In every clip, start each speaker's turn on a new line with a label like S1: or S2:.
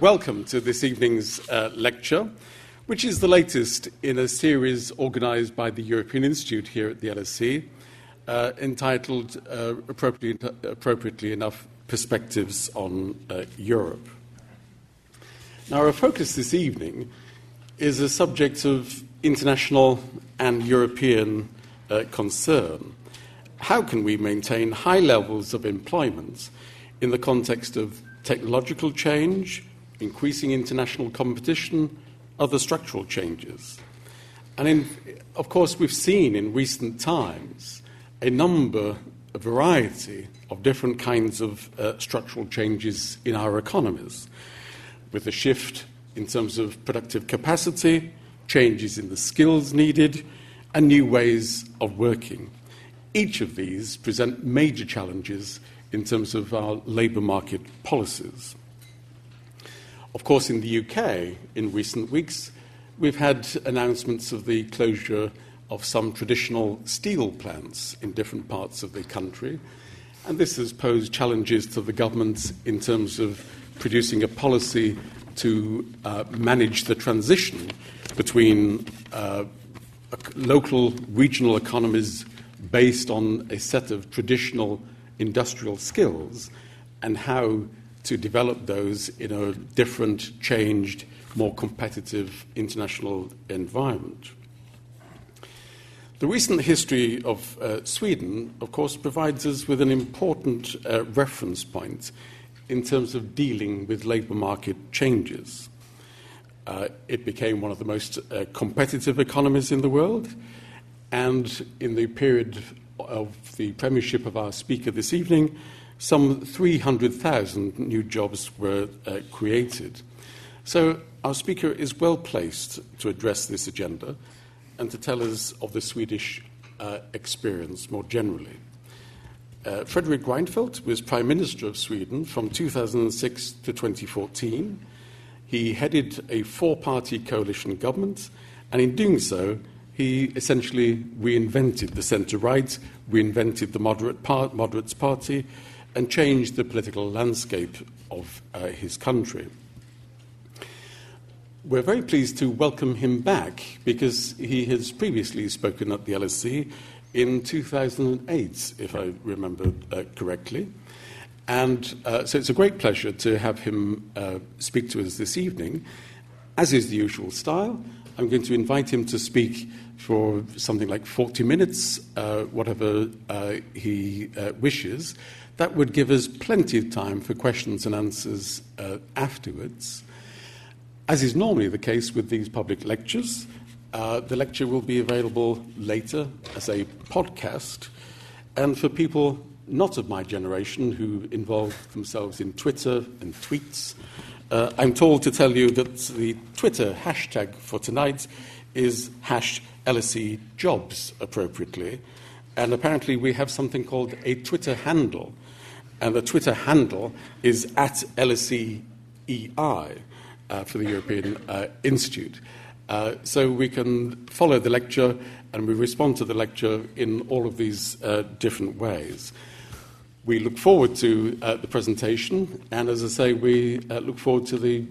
S1: welcome to this evening's uh, lecture, which is the latest in a series organised by the European Institute here at the LSE, uh, entitled, uh, appropriately, appropriately, enough, Perspectives on uh, Europe. Now, our focus this evening is a subject of international and European uh, concern. How can we maintain high levels of employment in the context of technological change, increasing international competition, other structural changes? And in, of course, we've seen in recent times a number, a variety of different kinds of uh, structural changes in our economies, with a shift in terms of productive capacity, changes in the skills needed, and new ways of working. Each of these present major challenges in terms of our labour market policies. Of course, in the UK, in recent weeks, we've had announcements of the closure of some traditional steel plants in different parts of the country, and this has posed challenges to the government in terms of producing a policy to uh, manage the transition between uh, local regional economies based on a set of traditional industrial skills and how to develop those in a different, changed, more competitive international environment. The recent history of uh, Sweden, of course, provides us with an important uh, reference point in terms of dealing with labour market changes. Uh, it became one of the most uh, competitive economies in the world, and in the period of the premiership of our speaker this evening, some 300,000 new jobs were uh, created. So, our speaker is well placed to address this agenda and to tell us of the Swedish uh, experience more generally. Uh, Fredrik Reinfeldt was Prime Minister of Sweden from 2006 to 2014. He headed a four party coalition government, and in doing so, he essentially reinvented the centre right, reinvented the moderate moderates party, and changed the political landscape of uh, his country. We're very pleased to welcome him back because he has previously spoken at the LSE in 2008, if I remember uh, correctly. And uh, so it's a great pleasure to have him uh, speak to us this evening. As is the usual style, I'm going to invite him to speak for something like 40 minutes, uh, whatever uh, he wishes. That would give us plenty of time for questions and answers afterwards. As is normally the case with these public lectures, uh, the lecture will be available later as a podcast. And for people not of my generation who involve themselves in Twitter and tweets, uh, I'm told to tell you that the Twitter hashtag for tonight is hash LSE jobs appropriately. And apparently, we have something called a Twitter handle. And the Twitter handle is at LSE EI uh, for the European uh, Institute. Uh, so we can follow the lecture and we respond to the lecture in all of these uh, different ways. We look forward to uh, the presentation, and as I say, we uh, look forward to the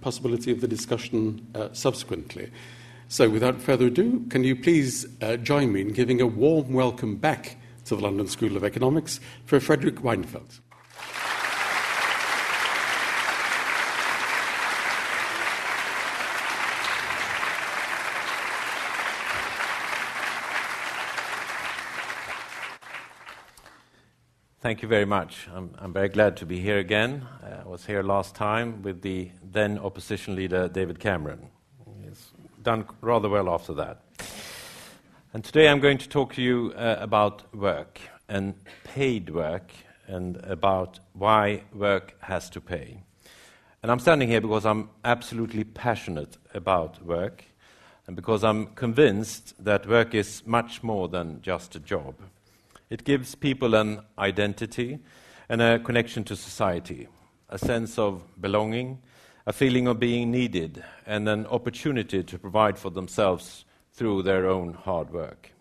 S1: possibility of the discussion subsequently. So, without further ado, can you please join me in giving a warm welcome back to the London School of Economics for Fredrik Reinfeldt.
S2: Thank you very much. I'm, I'm, very glad to be here again. Uh, I was here last time with the then opposition leader, David Cameron. He's done rather well after that. And today I'm going to talk to you uh, about work and paid work and about why work has to pay. And I'm standing here because I'm absolutely passionate about work and because I'm convinced that work is much more than just a job. It gives people an identity and a connection to society, a sense of belonging, a feeling of being needed, and an opportunity to provide for themselves through their own hard work.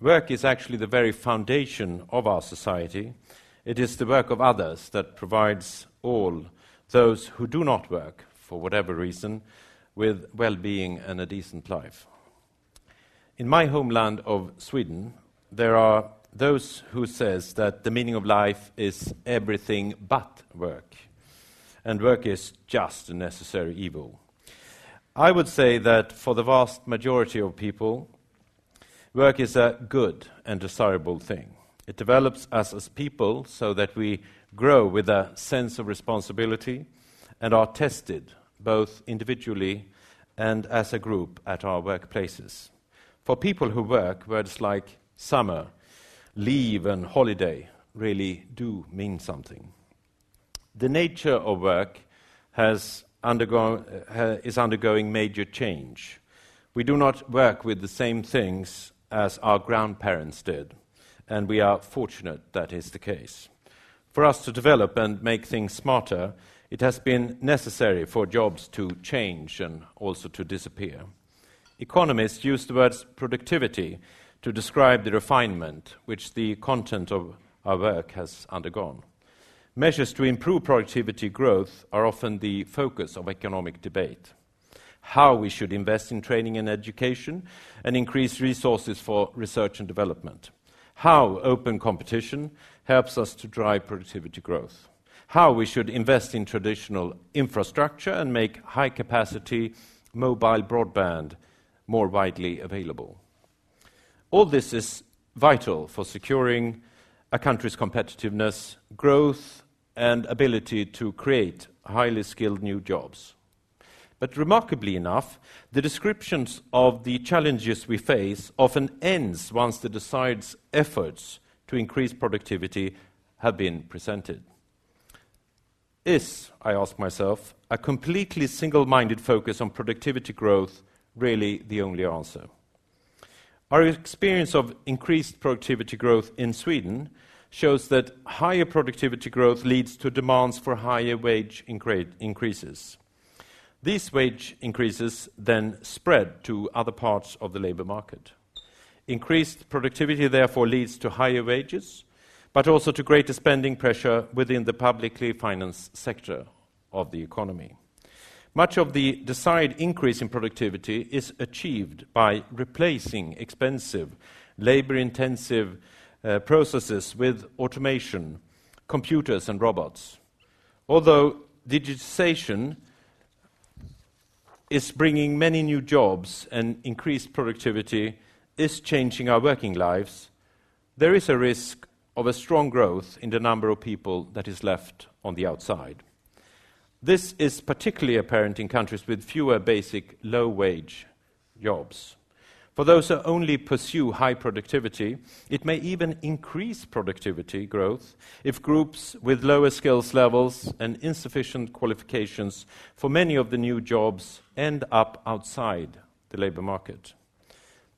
S2: Work is actually the very foundation of our society. It is the work of others that provides all those who do not work, for whatever reason, with well being and a decent life. In my homeland of Sweden, there are those who says that the meaning of life is everything but work, and work is just a necessary evil. I would say that for the vast majority of people, work is a good and desirable thing. It develops us as people so that we grow with a sense of responsibility and are tested both individually and as a group at our workplaces. For people who work, words like summer, leave, and holiday really do mean something. The nature of work has undergo- uh, is undergoing major change. We do not work with the same things as our grandparents did, and we are fortunate that is the case. For us to develop and make things smarter, it has been necessary for jobs to change and also to disappear. Economists use the words productivity to describe the refinement which the content of our work has undergone. Measures to improve productivity growth are often the focus of economic debate. How we should invest in training and education and increase resources for research and development. How open competition helps us to drive productivity growth. How we should invest in traditional infrastructure and make high capacity mobile broadband more widely available. All this is vital for securing a country's competitiveness, growth, and ability to create highly skilled new jobs. But remarkably enough, the descriptions of the challenges we face often ends once the desired efforts to increase productivity have been presented. Is, I ask myself, a completely single minded focus on productivity growth really the only answer? Our experience of increased productivity growth in Sweden shows that higher productivity growth leads to demands for higher wage increases. These wage increases then spread to other parts of the labor market. Increased productivity therefore leads to higher wages, but also to greater spending pressure within the publicly financed sector of the economy. Much of the desired increase in productivity is achieved by replacing expensive, labor intensive uh, processes with automation, computers, and robots. Although digitization is bringing many new jobs and increased productivity, is changing our working lives, there is a risk of a strong growth in the number of people that is left on the outside. This is particularly apparent in countries with fewer basic low wage jobs. For those who only pursue high productivity, it may even increase productivity growth if groups with lower skills levels and insufficient qualifications for many of the new jobs end up outside the labour market.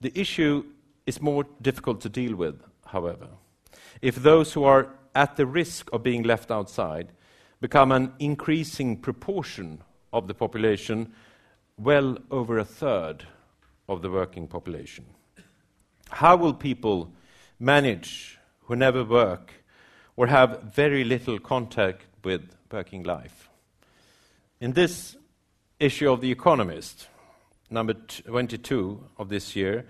S2: The issue is more difficult to deal with, however, if those who are at the risk of being left outside become an increasing proportion of the population, well over a third of the working population. How will people manage who never work or have very little contact with working life? In this issue of The Economist, number 22 of this year,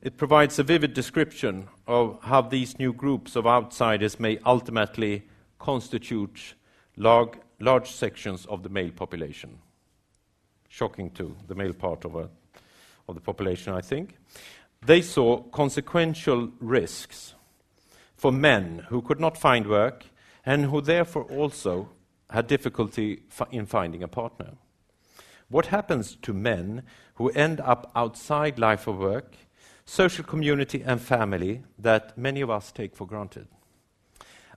S2: it provides a vivid description of how these new groups of outsiders may ultimately constitute large, large sections of the male population. Shocking to the male part of a of the population, I think, they saw consequential risks for men who could not find work and who therefore also had difficulty in finding a partner. What happens to men who end up outside life of work, social community, and family that many of us take for granted?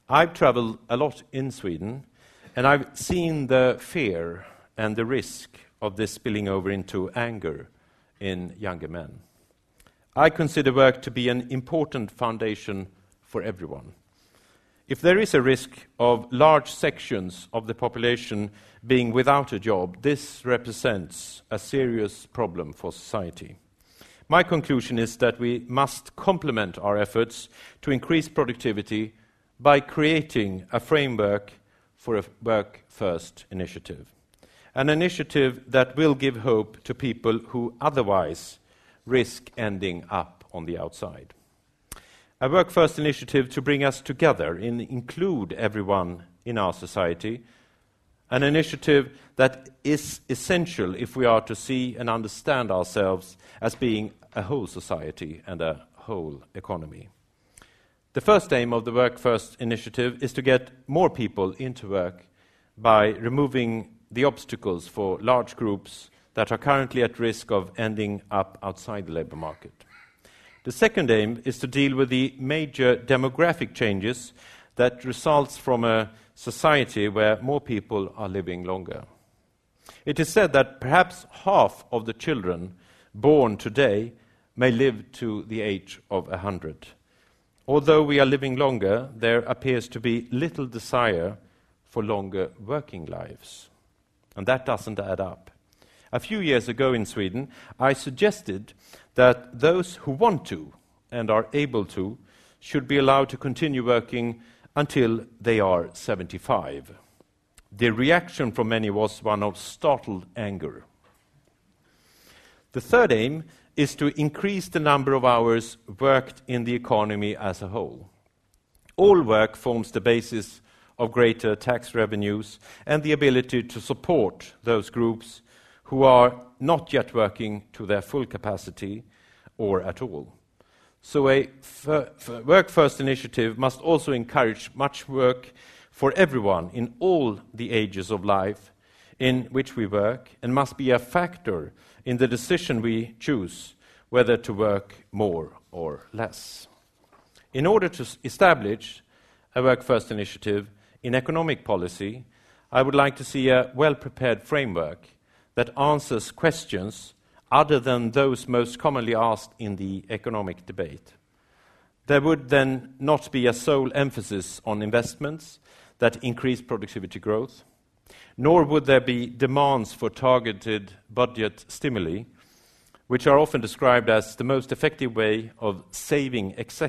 S2: I've traveled a lot in Sweden, and I've seen the fear and the risk of this spilling over into anger in younger men. I consider work to be an important foundation for everyone. If there is a risk of large sections of the population being without a job, this represents a serious problem for society. My conclusion is that we must complement our efforts to increase productivity by creating a framework for a Work First initiative, an initiative that will give hope to people who otherwise risk ending up on the outside. A Work First initiative to bring us together and include everyone in our society, an initiative that is essential if we are to see and understand ourselves as being a whole society and a whole economy. The first aim of the Work First initiative is to get more people into work by removing the obstacles for large groups that are currently at risk of ending up outside the labour market. The second aim is to deal with the major demographic changes that results from a society where more people are living longer. It is said that perhaps half of the children born today may live to the age of a 100. Although we are living longer, there appears to be little desire for longer working lives. And that doesn't add up. A few years ago in Sweden, I suggested that those who want to and are able to should be allowed to continue working until they are 75. The reaction from many was one of startled anger. The third aim is to increase the number of hours worked in the economy as a whole. All work forms the basis of greater tax revenues and the ability to support those groups who are not yet working to their full capacity or at all. So, a Work First initiative must also encourage much work for everyone in all the ages of life in which we work and must be a factor in the decision we choose whether to work more or less. In order to establish a Work First initiative in economic policy, I would like to see a well prepared framework that answers questions other than those most commonly asked in the economic debate. There would then not be a sole emphasis on investments that increase productivity growth, nor would there be demands for targeted budget stimuli, which are often described as the most effective way of saving ex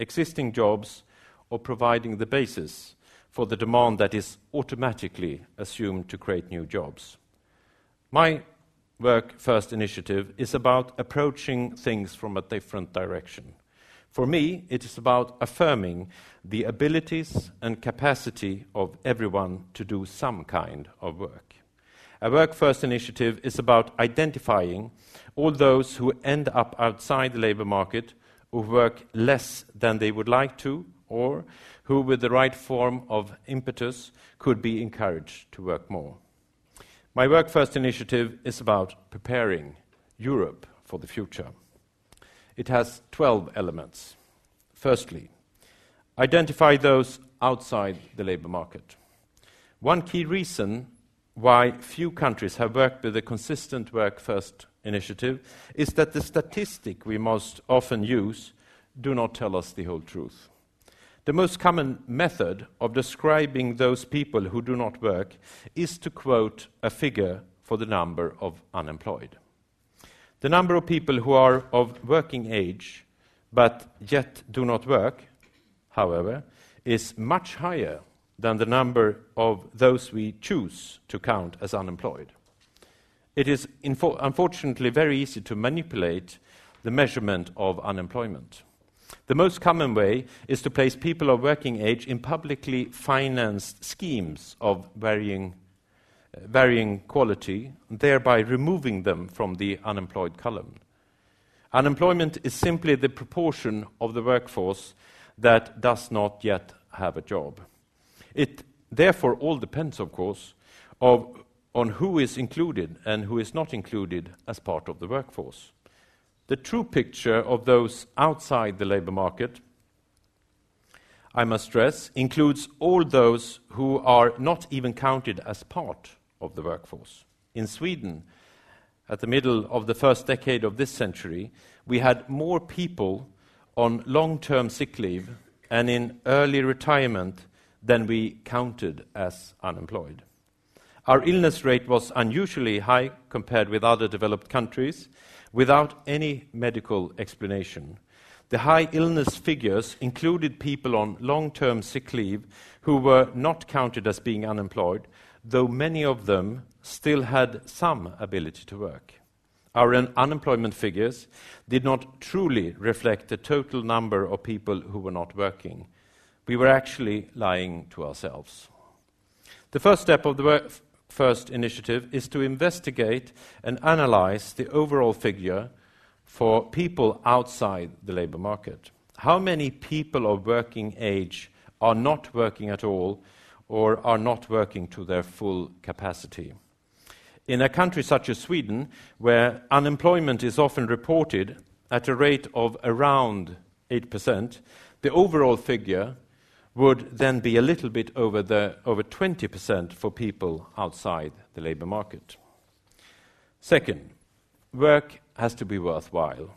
S2: existing jobs or providing the basis for the demand that is automatically assumed to create new jobs. My Work First initiative is about approaching things from a different direction. For me, it is about affirming the abilities and capacity of everyone to do some kind of work. A Work First initiative is about identifying all those who end up outside the labour market, who work less than they would like to, or who, with the right form of impetus, could be encouraged to work more. My Work First initiative is about preparing Europe for the future. It has 12 elements. Firstly, identify those outside the labour market. One key reason why few countries have worked with a consistent Work First initiative is that the statistic we most often use do not tell us the whole truth. The most common method of describing those people who do not work is to quote a figure for the number of unemployed. The number of people who are of working age but yet do not work, however, is much higher than the number of those we choose to count as unemployed. It is unfortunately very easy to manipulate the measurement of unemployment. The most common way is to place people of working age in publicly financed schemes of varying, uh, varying quality, thereby removing them from the unemployed column. Unemployment is simply the proportion of the workforce that does not yet have a job. It therefore all depends, of course, of, on who is included and who is not included as part of the workforce. The true picture of those outside the labour market, I must stress, includes all those who are not even counted as part of the workforce. In Sweden, at the middle of the first decade of this century, we had more people on long term sick leave and in early retirement than we counted as unemployed. Our illness rate was unusually high compared with other developed countries without any medical explanation. the high illness figures included people on long term sick leave who were not counted as being unemployed, though many of them still had some ability to work. Our un- unemployment figures did not truly reflect the total number of people who were not working. We were actually lying to ourselves. The first step of the work first initiative is to investigate and analyze the overall figure for people outside the labor market. How many people of working age are not working at all or are not working to their full capacity? In a country such as Sweden, where unemployment is often reported at a rate of around 8%, the overall figure would then be a little bit over, the, over 20% for people outside the labour market. Second, work has to be worthwhile.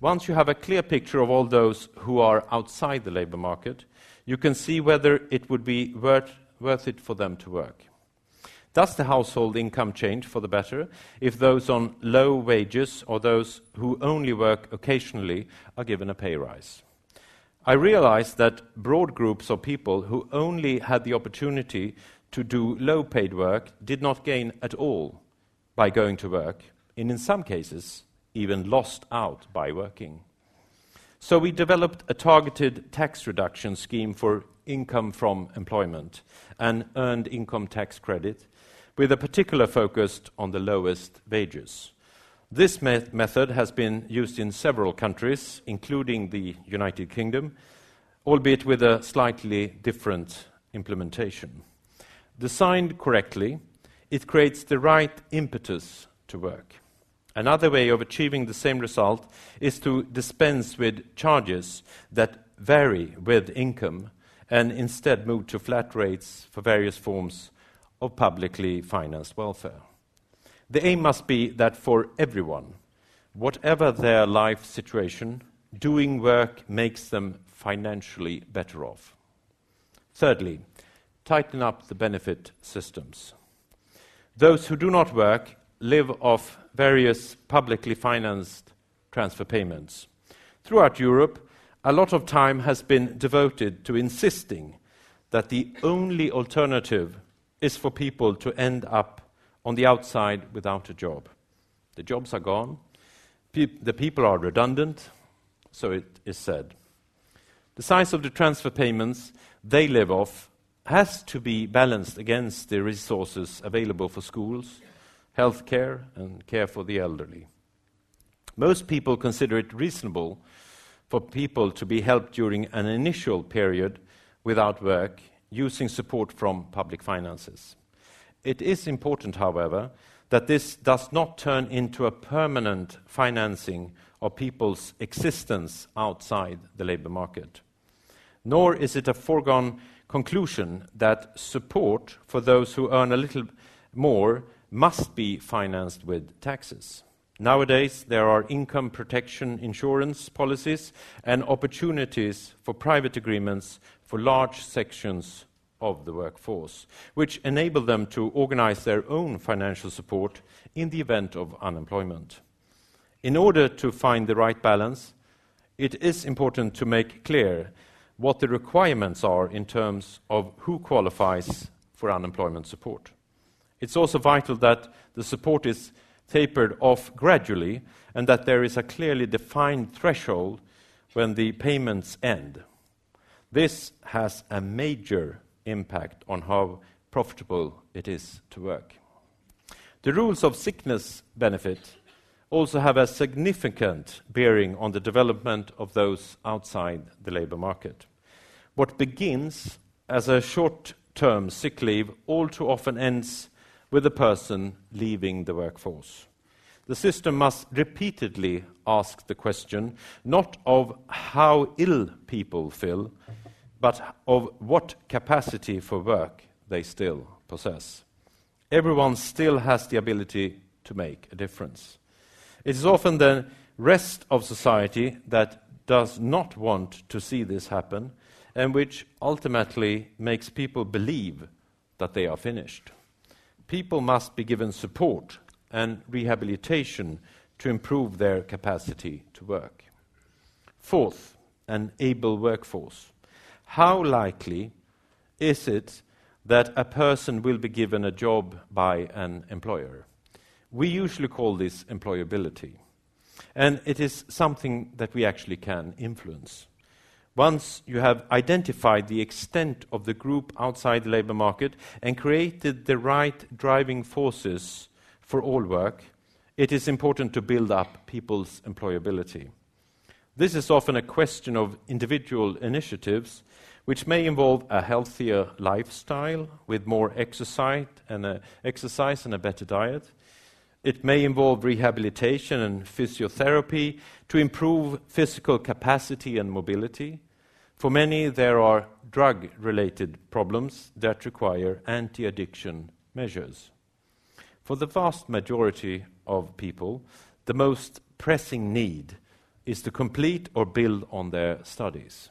S2: Once you have a clear picture of all those who are outside the labour market, you can see whether it would be worth, worth it for them to work. Does the household income change for the better if those on low wages or those who only work occasionally are given a pay rise? I realized that broad groups of people who only had the opportunity to do low paid work did not gain at all by going to work, and in some cases, even lost out by working. So we developed a targeted tax reduction scheme for income from employment and earned income tax credit with a particular focus on the lowest wages. This me method has been used in several countries, including the United Kingdom, albeit with a slightly different implementation. Designed correctly, it creates the right impetus to work. Another way of achieving the same result is to dispense with charges that vary with income and instead move to flat rates for various forms of publicly financed welfare. The aim must be that for everyone, whatever their life situation, doing work makes them financially better off. Thirdly, tighten up the benefit systems. Those who do not work live off various publicly financed transfer payments. Throughout Europe, a lot of time has been devoted to insisting that the only alternative is for people to end up on the outside without a job. The jobs are gone, Pe the people are redundant, so it is said. The size of the transfer payments they live off has to be balanced against the resources available for schools, health care, and care for the elderly. Most people consider it reasonable for people to be helped during an initial period without work using support from public finances. It is important, however, that this does not turn into a permanent financing of people's existence outside the labour market. Nor is it a foregone conclusion that support for those who earn a little more must be financed with taxes. Nowadays, there are income protection insurance policies and opportunities for private agreements for large sections of the workforce, which enable them to organize their own financial support in the event of unemployment. In order to find the right balance, it is important to make clear what the requirements are in terms of who qualifies for unemployment support. It's also vital that the support is tapered off gradually and that there is a clearly defined threshold when the payments end. This has a major impact on how profitable it is to work. The rules of sickness benefit also have a significant bearing on the development of those outside the labour market. What begins as a short term sick leave all too often ends with the person leaving the workforce. The system must repeatedly ask the question not of how ill people feel, but of what capacity for work they still possess. Everyone still has the ability to make a difference. It is often the rest of society that does not want to see this happen and which ultimately makes people believe that they are finished. People must be given support and rehabilitation to improve their capacity to work. Fourth, an able workforce. How likely is it that a person will be given a job by an employer? We usually call this employability. And it is something that we actually can influence. Once you have identified the extent of the group outside the labour market and created the right driving forces for all work, it is important to build up people's employability. This is often a question of individual initiatives, which may involve a healthier lifestyle with more exercise and a, exercise and a better diet. It may involve rehabilitation and physiotherapy to improve physical capacity and mobility. For many, there are drug related problems that require anti addiction measures. For the vast majority of people, the most pressing need is to complete or build on their studies.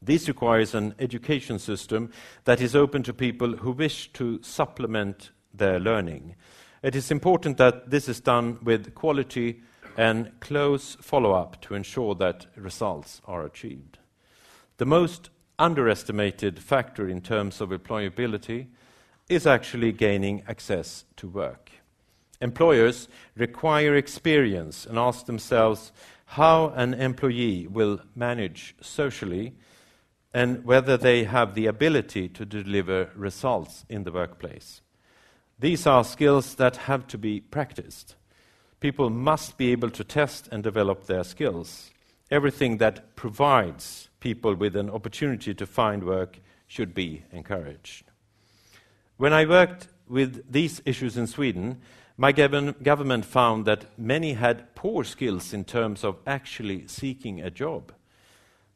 S2: This requires an education system that is open to people who wish to supplement their learning it is important that this is done with quality and close follow up to ensure that results are achieved. The most underestimated factor in terms of employability is actually gaining access to work. Employers require experience and ask themselves how an employee will manage socially and whether they have the ability to deliver results in the workplace. These are skills that have to be practiced. People must be able to test and develop their skills. Everything that provides people with an opportunity to find work should be encouraged. When I worked with these issues in Sweden, my government found that many had poor skills in terms of actually seeking a job.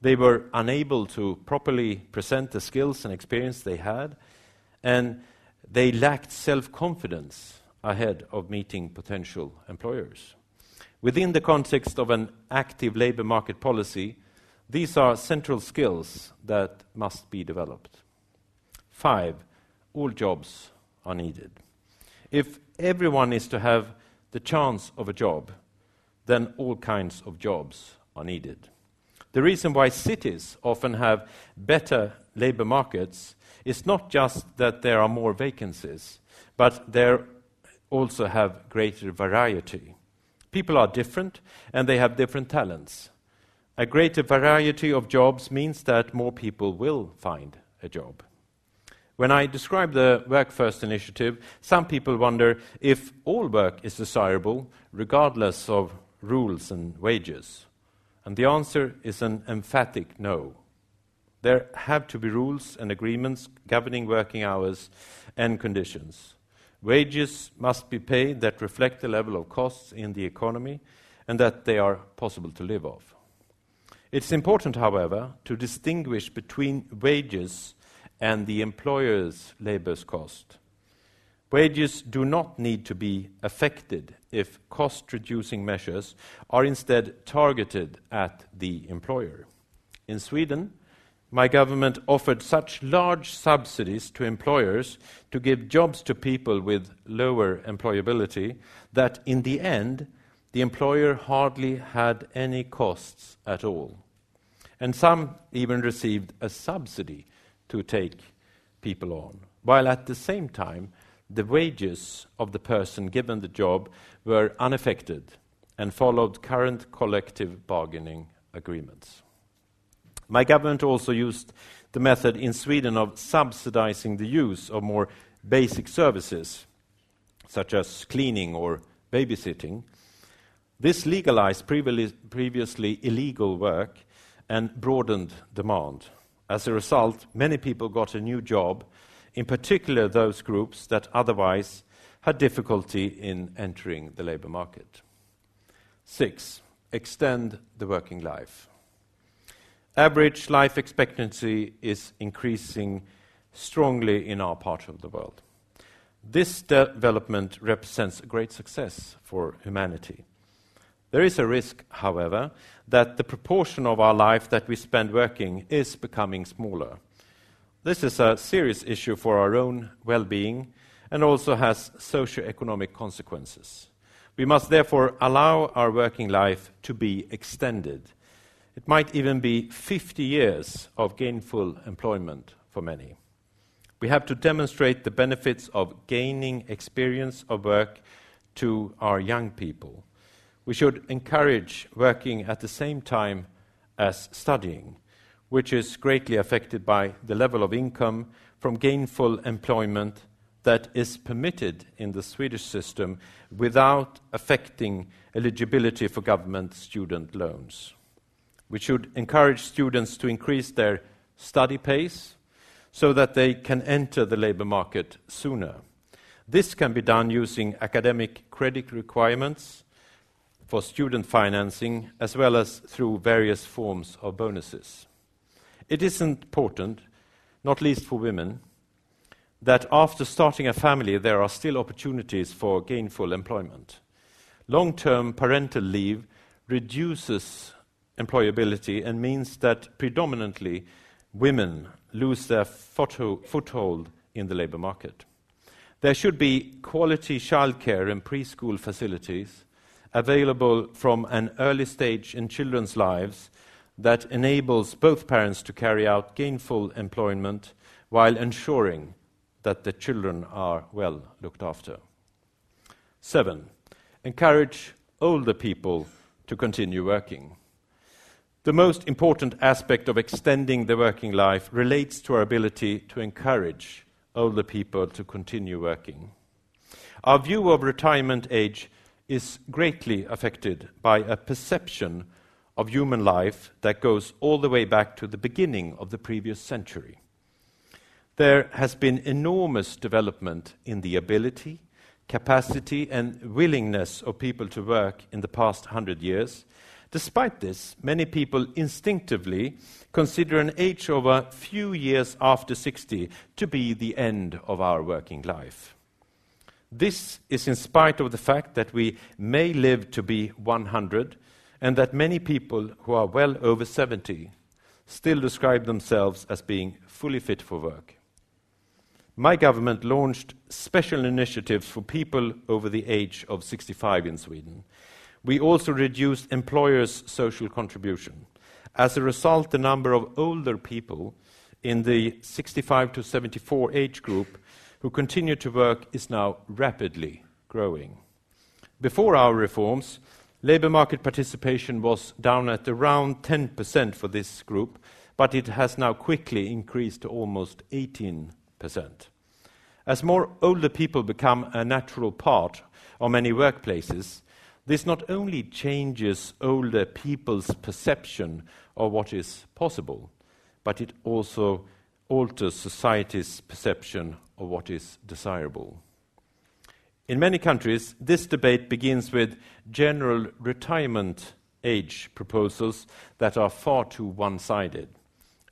S2: They were unable to properly present the skills and experience they had, and they lacked self confidence ahead of meeting potential employers. Within the context of an active labour market policy, these are central skills that must be developed. Five, all jobs are needed. If everyone is to have the chance of a job, then all kinds of jobs are needed. The reason why cities often have better labour markets is not just that there are more vacancies, but they also have greater variety. People are different and they have different talents. A greater variety of jobs means that more people will find a job. When I describe the Work First initiative, some people wonder if all work is desirable, regardless of rules and wages. And the answer is an emphatic no. There have to be rules and agreements governing working hours and conditions. Wages must be paid that reflect the level of costs in the economy and that they are possible to live off. It's important, however, to distinguish between wages and the employer's labour's cost. Wages do not need to be affected if cost reducing measures are instead targeted at the employer. In Sweden, my government offered such large subsidies to employers to give jobs to people with lower employability that in the end, the employer hardly had any costs at all. And some even received a subsidy to take people on, while at the same time, the wages of the person given the job were unaffected and followed current collective bargaining agreements. My government also used the method in Sweden of subsidizing the use of more basic services, such as cleaning or babysitting. This legalized previously illegal work and broadened demand. As a result, many people got a new job, in particular those groups that otherwise had difficulty in entering the labor market. Six, extend the working life. Average life expectancy is increasing strongly in our part of the world. This development represents a great success for humanity. There is a risk, however, that the proportion of our life that we spend working is becoming smaller. This is a serious issue for our own well being and also has socio-economic consequences. We must therefore allow our working life to be extended It might even be 50 years of gainful employment for many. We have to demonstrate the benefits of gaining experience of work to our young people. We should encourage working at the same time as studying, which is greatly affected by the level of income from gainful employment that is permitted in the Swedish system without affecting eligibility for government student loans. We should encourage students to increase their study pace so that they can enter the labor market sooner. This can be done using academic credit requirements for student financing as well as through various forms of bonuses. It is important, not least for women, that after starting a family, there are still opportunities for gainful employment. Long term parental leave reduces employability and means that predominantly women lose their foothold in the labor market. There should be quality childcare and preschool facilities available from an early stage in children's lives that enables both parents to carry out gainful employment while ensuring that the children are well looked after. Seven, encourage older people to continue working. The most important aspect of extending the working life relates to our ability to encourage older people to continue working. Our view of retirement age is greatly affected by a perception of human life that goes all the way back to the beginning of the previous century. There has been enormous development in the ability, capacity, and willingness of people to work in the past hundred years. Despite this, many people instinctively consider an age of a few years after 60 to be the end of our working life. This is in spite of the fact that we may live to be 100 and that many people who are well over 70 still describe themselves as being fully fit for work my government launched special initiatives for people over the age of 65 in Sweden. We also reduced employers' social contribution. As a result, the number of older people in the 65 to 74 age group who continue to work is now rapidly growing. Before our reforms, labour market participation was down at around 10% for this group, but it has now quickly increased to almost 18%. as more older people become a natural part of many workplaces, this not only changes older people's perception of what is possible, but it also alters society's perception of what is desirable. In many countries, this debate begins with general retirement age proposals that are far too one sided.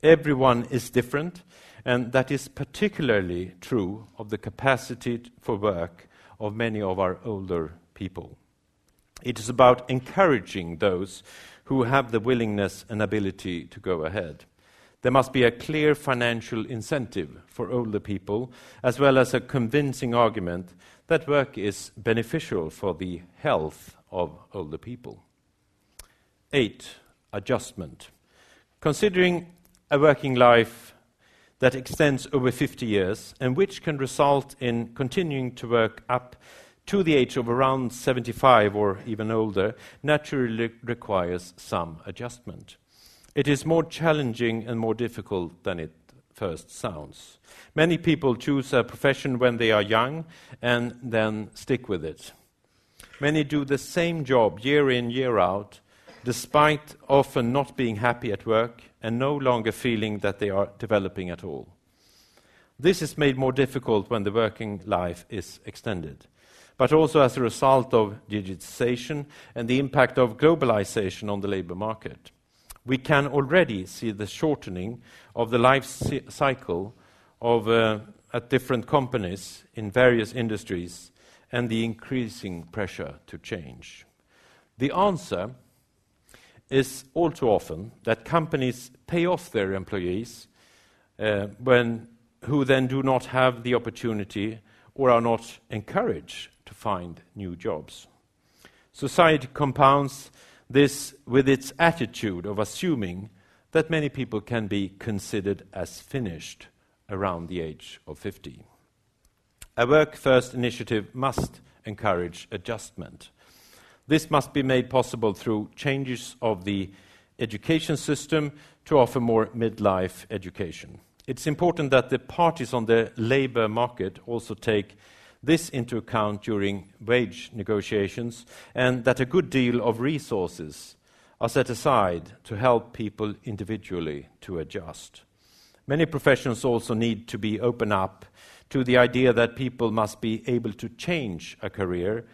S2: Everyone is different, and that is particularly true of the capacity for work of many of our older people. It is about encouraging those who have the willingness and ability to go ahead. There must be a clear financial incentive for older people, as well as a convincing argument that work is beneficial for the health of older people. Eight, adjustment. Considering a working life that extends over 50 years and which can result in continuing to work up to the age of around 75 or even older naturally requires some adjustment. It is more challenging and more difficult than it first sounds. Many people choose a profession when they are young and then stick with it. Many do the same job year in, year out, despite often not being happy at work and no longer feeling that they are developing at all. This is made more difficult when the working life is extended, but also as a result of digitization and the impact of globalization on the labor market. We can already see the shortening of the life cycle of, uh, at different companies in various industries and the increasing pressure to change. The answer is all too often that companies pay off their employees uh, when, who then do not have the opportunity or are not encouraged to find new jobs. Society compounds This, with its attitude of assuming that many people can be considered as finished around the age of 50. A work first initiative must encourage adjustment. This must be made possible through changes of the education system to offer more midlife education. It's important that the parties on the labour market also take this into account during wage negotiations and that a good deal of resources are set aside to help people individually to adjust. Many professions also need to be open up to the idea that people must be able to change a career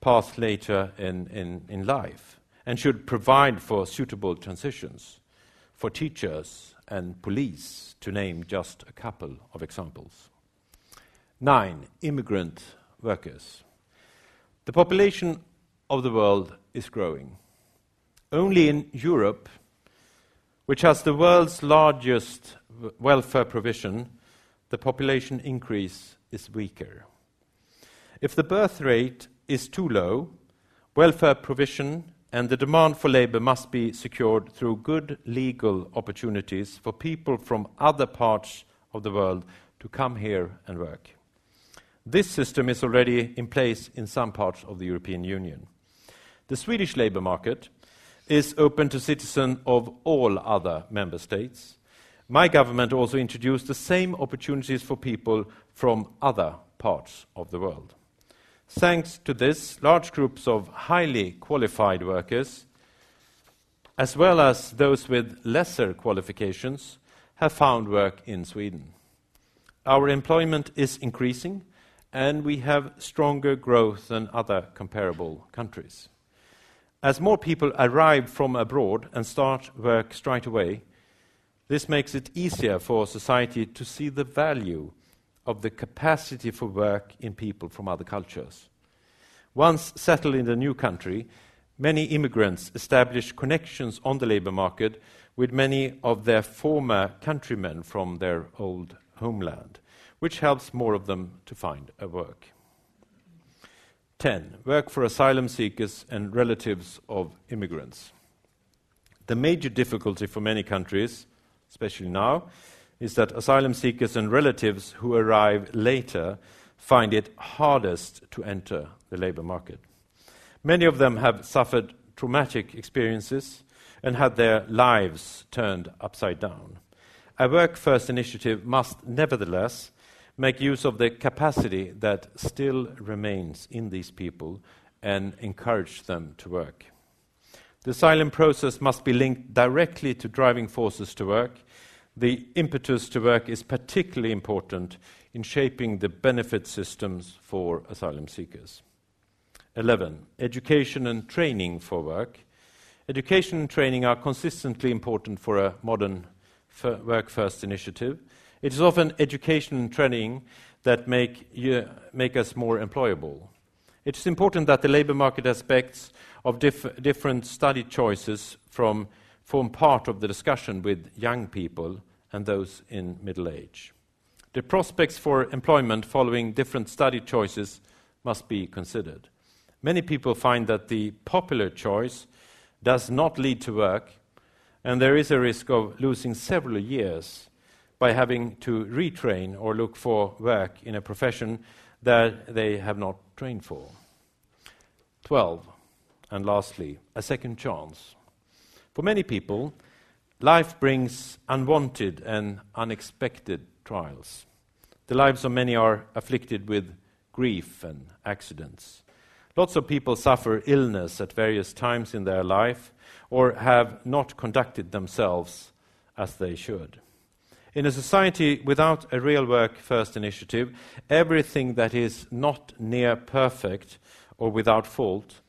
S2: path later in, in, in life and should provide for suitable transitions for teachers and police, to name just a couple of examples. Nine, immigrant workers. The population of the world is growing. Only in Europe, which has the world's largest welfare provision, the population increase is weaker. If the birth rate is too low, welfare provision and the demand for labor must be secured through good legal opportunities for people from other parts of the world to come here and work. This system is already in place in some parts of the European Union. The Swedish labour market is open to citizens of all other member states. My government also introduced the same opportunities for people from other parts of the world. Thanks to this, large groups of highly qualified workers, as well as those with lesser qualifications, have found work in Sweden. Our employment is increasing, and we have stronger growth than other comparable countries. As more people arrive from abroad and start work straight away, this makes it easier for society to see the value of the capacity for work in people from other cultures. Once settled in the new country, many immigrants establish connections on the labor market with many of their former countrymen from their old homeland which helps more of them to find a work. 10. Work for asylum seekers and relatives of immigrants. The major difficulty for many countries, especially now, is that asylum seekers and relatives who arrive later find it hardest to enter the labor market. Many of them have suffered traumatic experiences and had their lives turned upside down. A Work First initiative must nevertheless make use of the capacity that still remains in these people and encourage them to work. The asylum process must be linked directly to driving forces to work. The impetus to work is particularly important in shaping the benefit systems for asylum seekers. 11. Education and training for work. Education and training are consistently important for a modern work first initiative. It is often education and training that make, you, make us more employable. It is important that the labour market aspects of diff- different study choices from, form part of the discussion with young people and those in middle age. The prospects for employment following different study choices must be considered. Many people find that the popular choice does not lead to work, and there is a risk of losing several years by having to retrain or look for work in a profession that they have not trained for. 12. And lastly, a second chance. For many people, life brings unwanted and unexpected trials. The lives of many are afflicted with grief and accidents. Lots of people suffer illness at various times in their life or have not conducted themselves as they should. In a society without a real work first initiative, everything that is not near perfect or without fault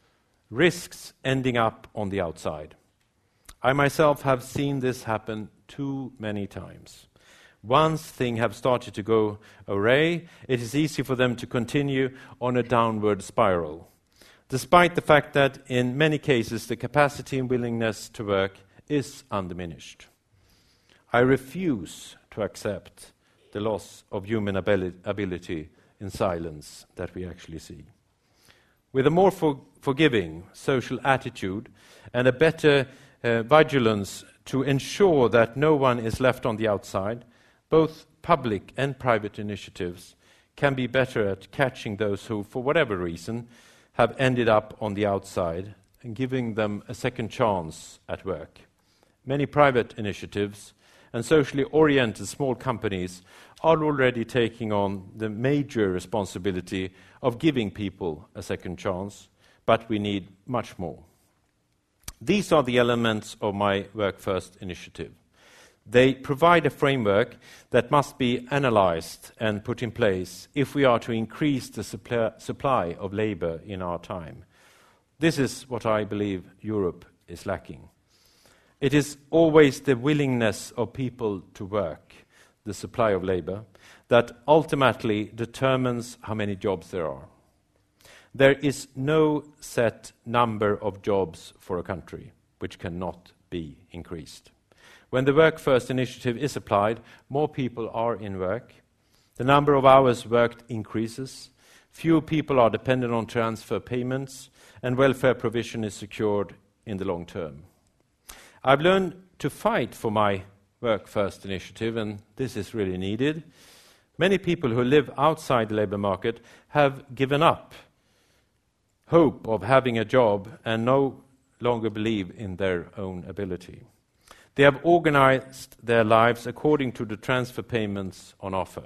S2: risks ending up on the outside. I myself have seen this happen too many times. Once things have started to go awry, it is easy for them to continue on a downward spiral, despite the fact that in many cases the capacity and willingness to work is undiminished. I refuse to accept the loss of human ability in silence that we actually see. With a more for forgiving social attitude and a better uh, vigilance to ensure that no one is left on the outside, both public and private initiatives can be better at catching those who, for whatever reason, have ended up on the outside and giving them a second chance at work. Many private initiatives and socially oriented small companies are already taking on the major responsibility of giving people a second chance, but we need much more. These are the elements of my Work First initiative. They provide a framework that must be analyzed and put in place if we are to increase the supply of labor in our time. This is what I believe Europe is lacking. It is always the willingness of people to work, the supply of labor, that ultimately determines how many jobs there are. There is no set number of jobs for a country which cannot be increased. When the Work First initiative is applied, more people are in work, the number of hours worked increases, fewer people are dependent on transfer payments, and welfare provision is secured in the long term. I've learned to fight for my Work First initiative, and this is really needed. Many people who live outside the labour market have given up hope of having a job and no longer believe in their own ability. They have organized their lives according to the transfer payments on offer.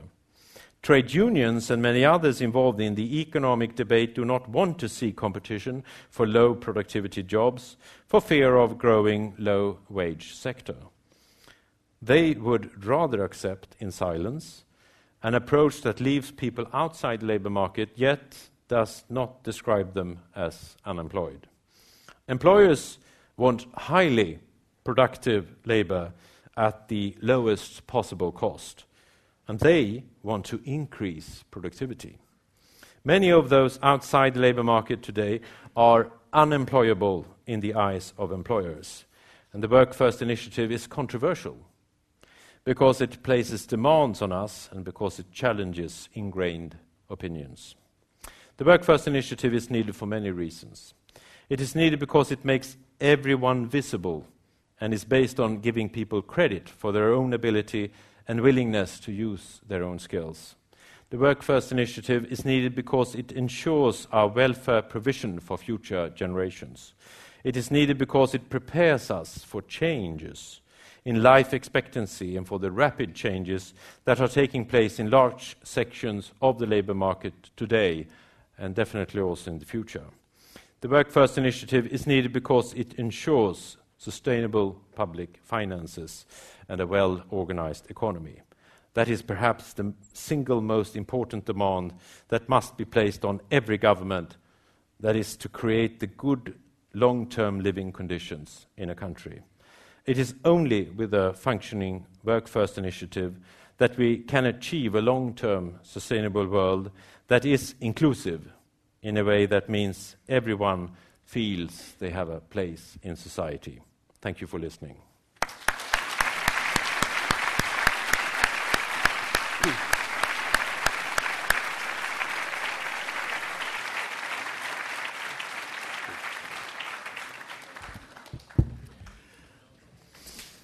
S2: Trade unions and many others involved in the economic debate do not want to see competition for low productivity jobs for fear of growing low wage sector. They would rather accept in silence an approach that leaves people outside the labor market yet does not describe them as unemployed. Employers want highly productive labor at the lowest possible cost and they want to increase productivity. Many of those outside the labor market today are unemployable in the eyes of employers. And the Work First initiative is controversial because it places demands on us and because it challenges ingrained opinions. The Work First initiative is needed for many reasons. It is needed because it makes everyone visible and is based on giving people credit for their own ability and willingness to use their own skills. The Work First initiative is needed because it ensures our welfare provision for future generations. It is needed because it prepares us for changes in life expectancy and for the rapid changes that are taking place in large sections of the labour market today and definitely also in the future. The Work First initiative is needed because it ensures sustainable public finances and a well organized economy. That is perhaps the single most important demand that must be placed on every government that is to create the good long term living conditions in a country. It is only with a functioning Work First initiative that we can achieve a long term sustainable world that is inclusive in a way that means everyone feels they have a place in society. Thank you for listening.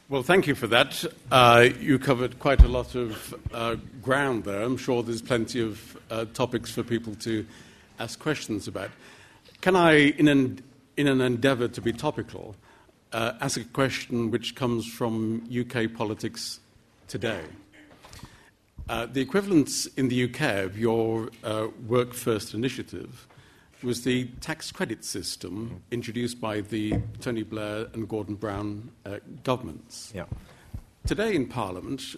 S1: Well, thank you for that. Uh, you covered quite a lot of uh, ground there. I'm sure there's plenty of uh, topics for people to ask questions about. Can I, in an, in an endeavour to be topical, uh, ask a question which comes from UK politics today? Uh, the equivalent in the UK of your uh, Work First initiative was the tax credit system introduced by the Tony Blair and Gordon Brown uh, governments.
S2: Yeah.
S1: Today in Parliament,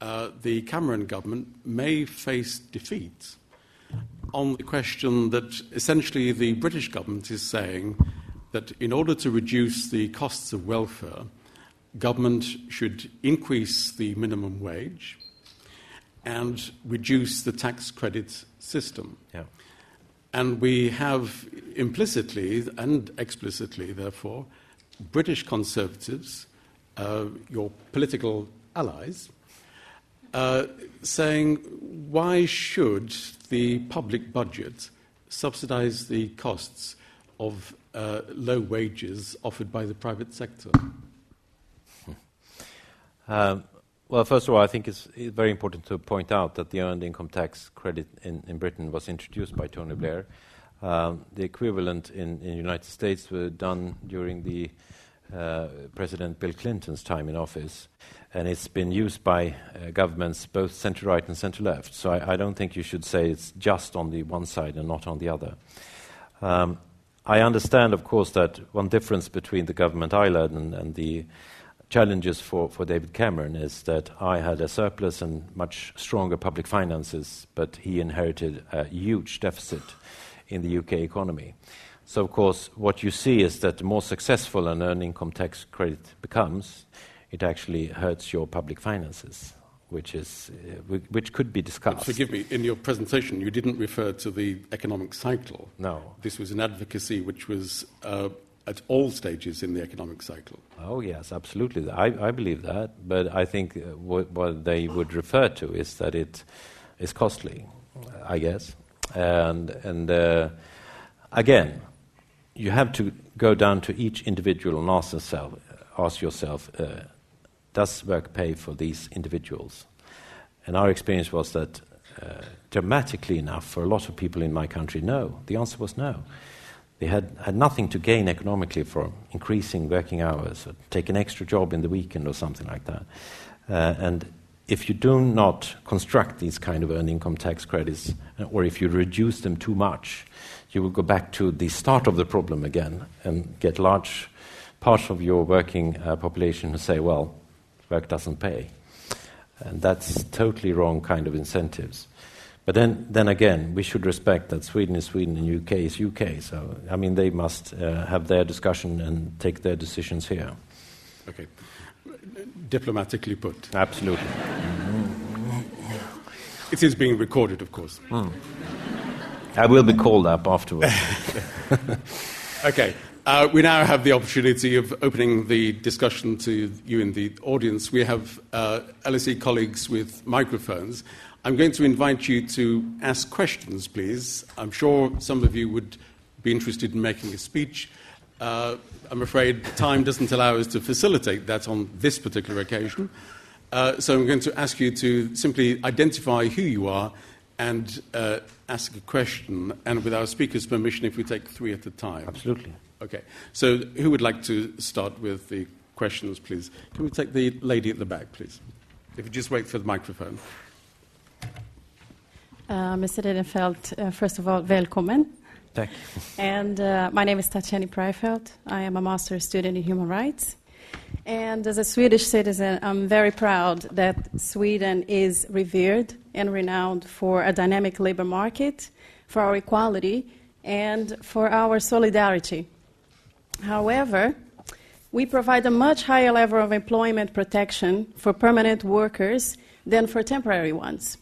S1: uh, the Cameron government may face defeat on the question that essentially the British government is saying that in order to reduce the costs of welfare, government should increase the minimum wage and reduce the tax credit system.
S2: Yeah.
S1: And we have implicitly and explicitly, therefore, British Conservatives, uh, your political allies, uh, saying, why should the public budget subsidize the costs of uh, low wages offered by the private sector?
S2: Um, well, first of all, I think it's, very important to point out that the earned income tax credit in, in Britain was introduced by Tony Blair. Um, the equivalent in the United States were done during the uh, President Bill Clinton's time in office, and it's been used by uh, governments both centre right and centre left. So I, I, don't think you should say it's just on the one side and not on the other. Um, I understand, of course, that one difference between the government I led and, and the challenges for, for David Cameron is that I had a surplus and much stronger public finances, but he inherited a huge deficit in the UK economy. So, of course, what you see is that the more successful an earned income tax credit becomes, it actually hurts your public finances, which, is, uh, which could be discussed.
S1: forgive me, in your presentation, you didn't refer to the economic cycle.
S2: No.
S1: This was an advocacy which was uh, at all stages in the economic cycle.
S2: Oh, yes, absolutely. I, I believe that. But I think uh, what, what, they would refer to is that it is costly, I guess. And, and uh, again, you have to go down to each individual and ask yourself, ask yourself uh, does work pay for these individuals? And our experience was that uh, dramatically enough, for a lot of people in my country, no. The answer was no. They had, had nothing to gain economically from increasing working hours or take an extra job in the weekend or something like that. Uh, and if you do not construct these kind of earned income tax credits, uh, or if you reduce them too much, you will go back to the start of the problem again and get large parts of your working uh, population who say, well, work doesn't pay. And that's totally wrong kind of incentives. But then, then again, we should respect that Sweden is Sweden and UK is UK. So, I mean, they must uh, have their discussion and take their decisions here.
S1: Okay. Diplomatically put.
S2: Absolutely.
S1: It is being recorded, of course. Mm.
S2: I will be called up afterwards.
S1: okay. Uh, we now have the opportunity of opening the discussion to you in the audience. We have uh, LSE colleagues with microphones. I'm going to invite you to ask questions, please. I'm sure some of you would be interested in making a speech. Uh, I'm afraid time doesn't allow us to facilitate that on this particular occasion. Uh, so I'm going to ask you to simply identify who you are and uh, ask a question. And with our speaker's permission, if we take three at a time.
S2: Absolutely.
S1: Okay. So who would like to start with the questions, please? Can we take the lady at the back, please? If you just wait for the microphone.
S3: Uh, Mr. Reinfeldt, uh, first of all, welcome.
S2: Tack.
S3: And uh, my name is Tatjani Preifeld. I am a master's student in human rights. And as a Swedish citizen, I'm very proud that Sweden is revered and renowned for a dynamic labor market, for our equality, and for our solidarity. However, we provide a much higher level of employment protection for permanent workers than for temporary ones.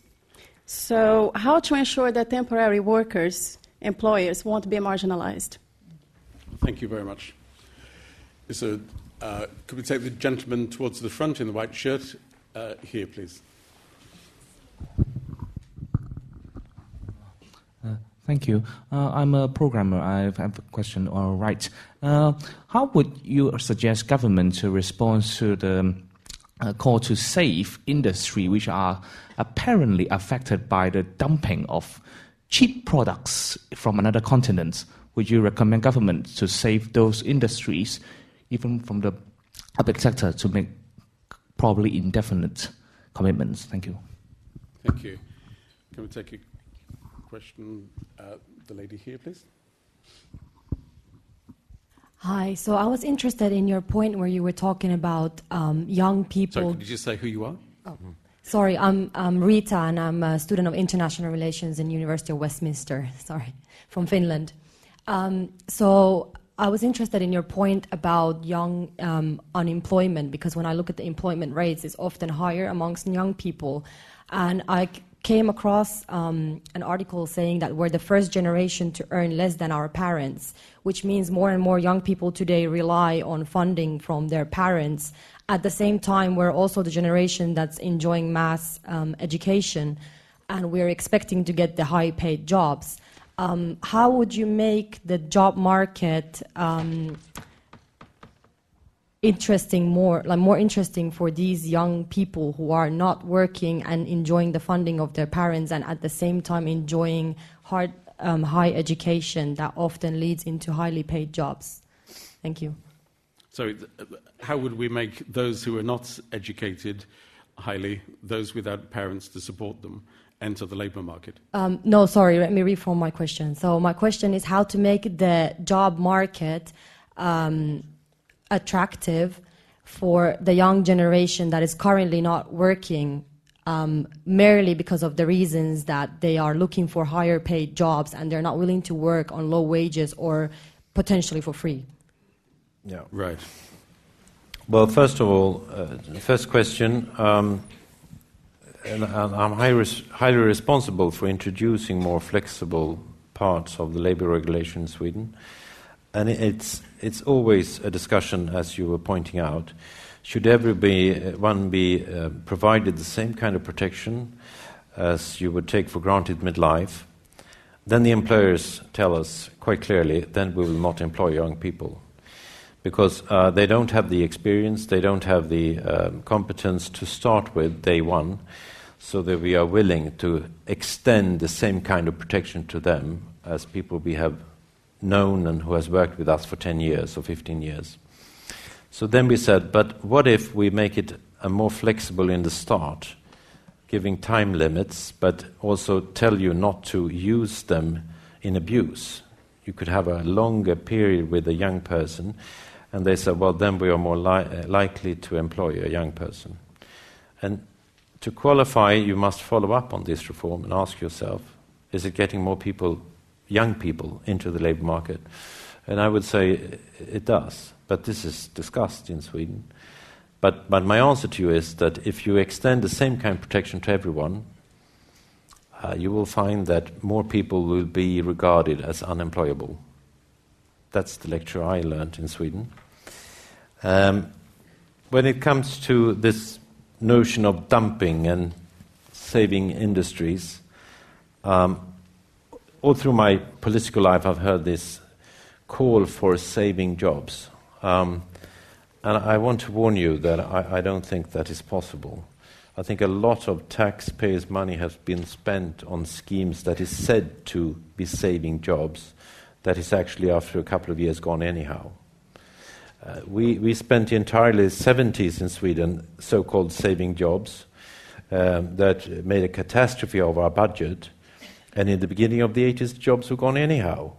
S3: So, how to ensure that temporary workers, employers, won't be marginalized?
S1: Thank you very much. So, uh, could we take the gentleman towards the front in the white shirt uh, here, please?
S4: Uh, thank you. Uh, I'm a programmer. I have a question. All right. Uh, how would you suggest government to respond to the uh, call to save industry which are apparently affected by the dumping of cheap products from another continent. Would you recommend government to save those industries, even from the public sector, to make probably indefinite commitments? Thank you.
S1: Thank you. Can we take a question? Uh, the lady here, please.
S5: Hi. So I was interested in your point where you were talking about um, young people.
S1: Sorry, could you just say who you are?
S5: Oh. Sorry, I'm, I'm, Rita, and I'm a student of international relations in University of Westminster. Sorry, from Finland. Um, so I was interested in your point about young um, unemployment because when I look at the employment rates, it's often higher amongst young people, and I came across um, an article saying that we're the first generation to earn less than our parents, which means more and more young people today rely on funding from their parents. At the same time, we're also the generation that's enjoying mass um, education, and we're expecting to get the high paid jobs. Um, how would you make the job market um, interesting more like more interesting for these young people who are not working and enjoying the funding of their parents and at the same time enjoying hard um, high education that often leads into highly paid jobs. Thank you.
S1: So how would we make those who are not educated highly those without parents to support them enter the labor market?
S5: Um, no sorry let me reform my question. So my question is how to make the job market um, attractive for the young generation that is currently not working um, merely because of the reasons that they are looking for higher paid jobs and they're not willing to work on low wages or potentially for free.
S2: Yeah.
S1: Right.
S2: Well, first of all, uh, first question. Um, and I'm highly, highly responsible for introducing more flexible parts of the labor regulation in Sweden. And it's, it's always a discussion, as you were pointing out. Should everyone be uh, provided the same kind of protection as you would take for granted midlife? Then the employers tell us quite clearly, then we will not employ young people. Because uh, they don't have the experience, they don't have the uh, competence to start with day one, so that we are willing to extend the same kind of protection to them as people we have known and who has worked with us for 10 years or 15 years. So then we said, but what if we make it more flexible in the start, giving time limits, but also tell you not to use them in abuse? You could have a longer period with a young person, and they said, well, then we are more li- uh, likely to employ a young person. And to qualify, you must follow up on this reform and ask yourself is it getting more people young people into the labour market. And I would say it does, but this is discussed in Sweden. But, but my answer to you is that if you extend the same kind of protection to everyone, uh, you will find that more people will be regarded as unemployable. That's the lecture I learned in Sweden. Um, when it comes to this notion of dumping and saving industries, um, all through my political life, I've heard this call for saving jobs. Um, and I want to warn you that I, I, don't think that is possible. I think a lot of taxpayers' money has been spent on schemes that is said to be saving jobs, that is actually, after a couple of years, gone anyhow. Uh, we, we spent entirely 70s in Sweden so called saving jobs um, that made a catastrophe of our budget and in the beginning of the 80s, jobs were gone anyhow.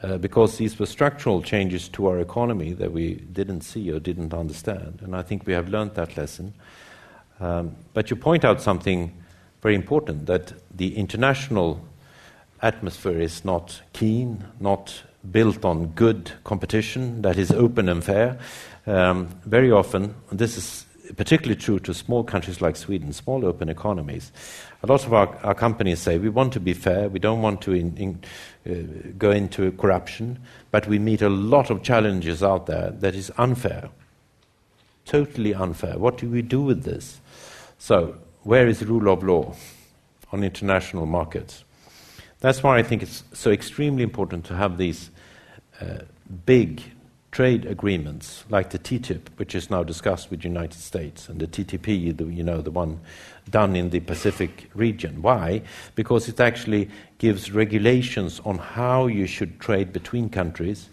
S2: Uh, because these were structural changes to our economy that we didn't see or didn't understand. And I think we have learned that lesson. Um, but you point out something very important that the international atmosphere is not keen, not built on good competition that is open and fair. Um, very often, this is particularly true to small countries like Sweden, small open economies. A lot of our, our companies say we want to be fair, we don't want to in, in, uh, go into corruption, but we meet a lot of challenges out there that is unfair, totally unfair. What do we do with this? So, where is the rule of law on international markets? That's why I think it's so extremely important to have these uh, big trade agreements like the TTIP, which is now discussed with the United States, and the TTP, the, you know, the one done in the Pacific region. Why? Because it actually gives regulations on how you should trade between countries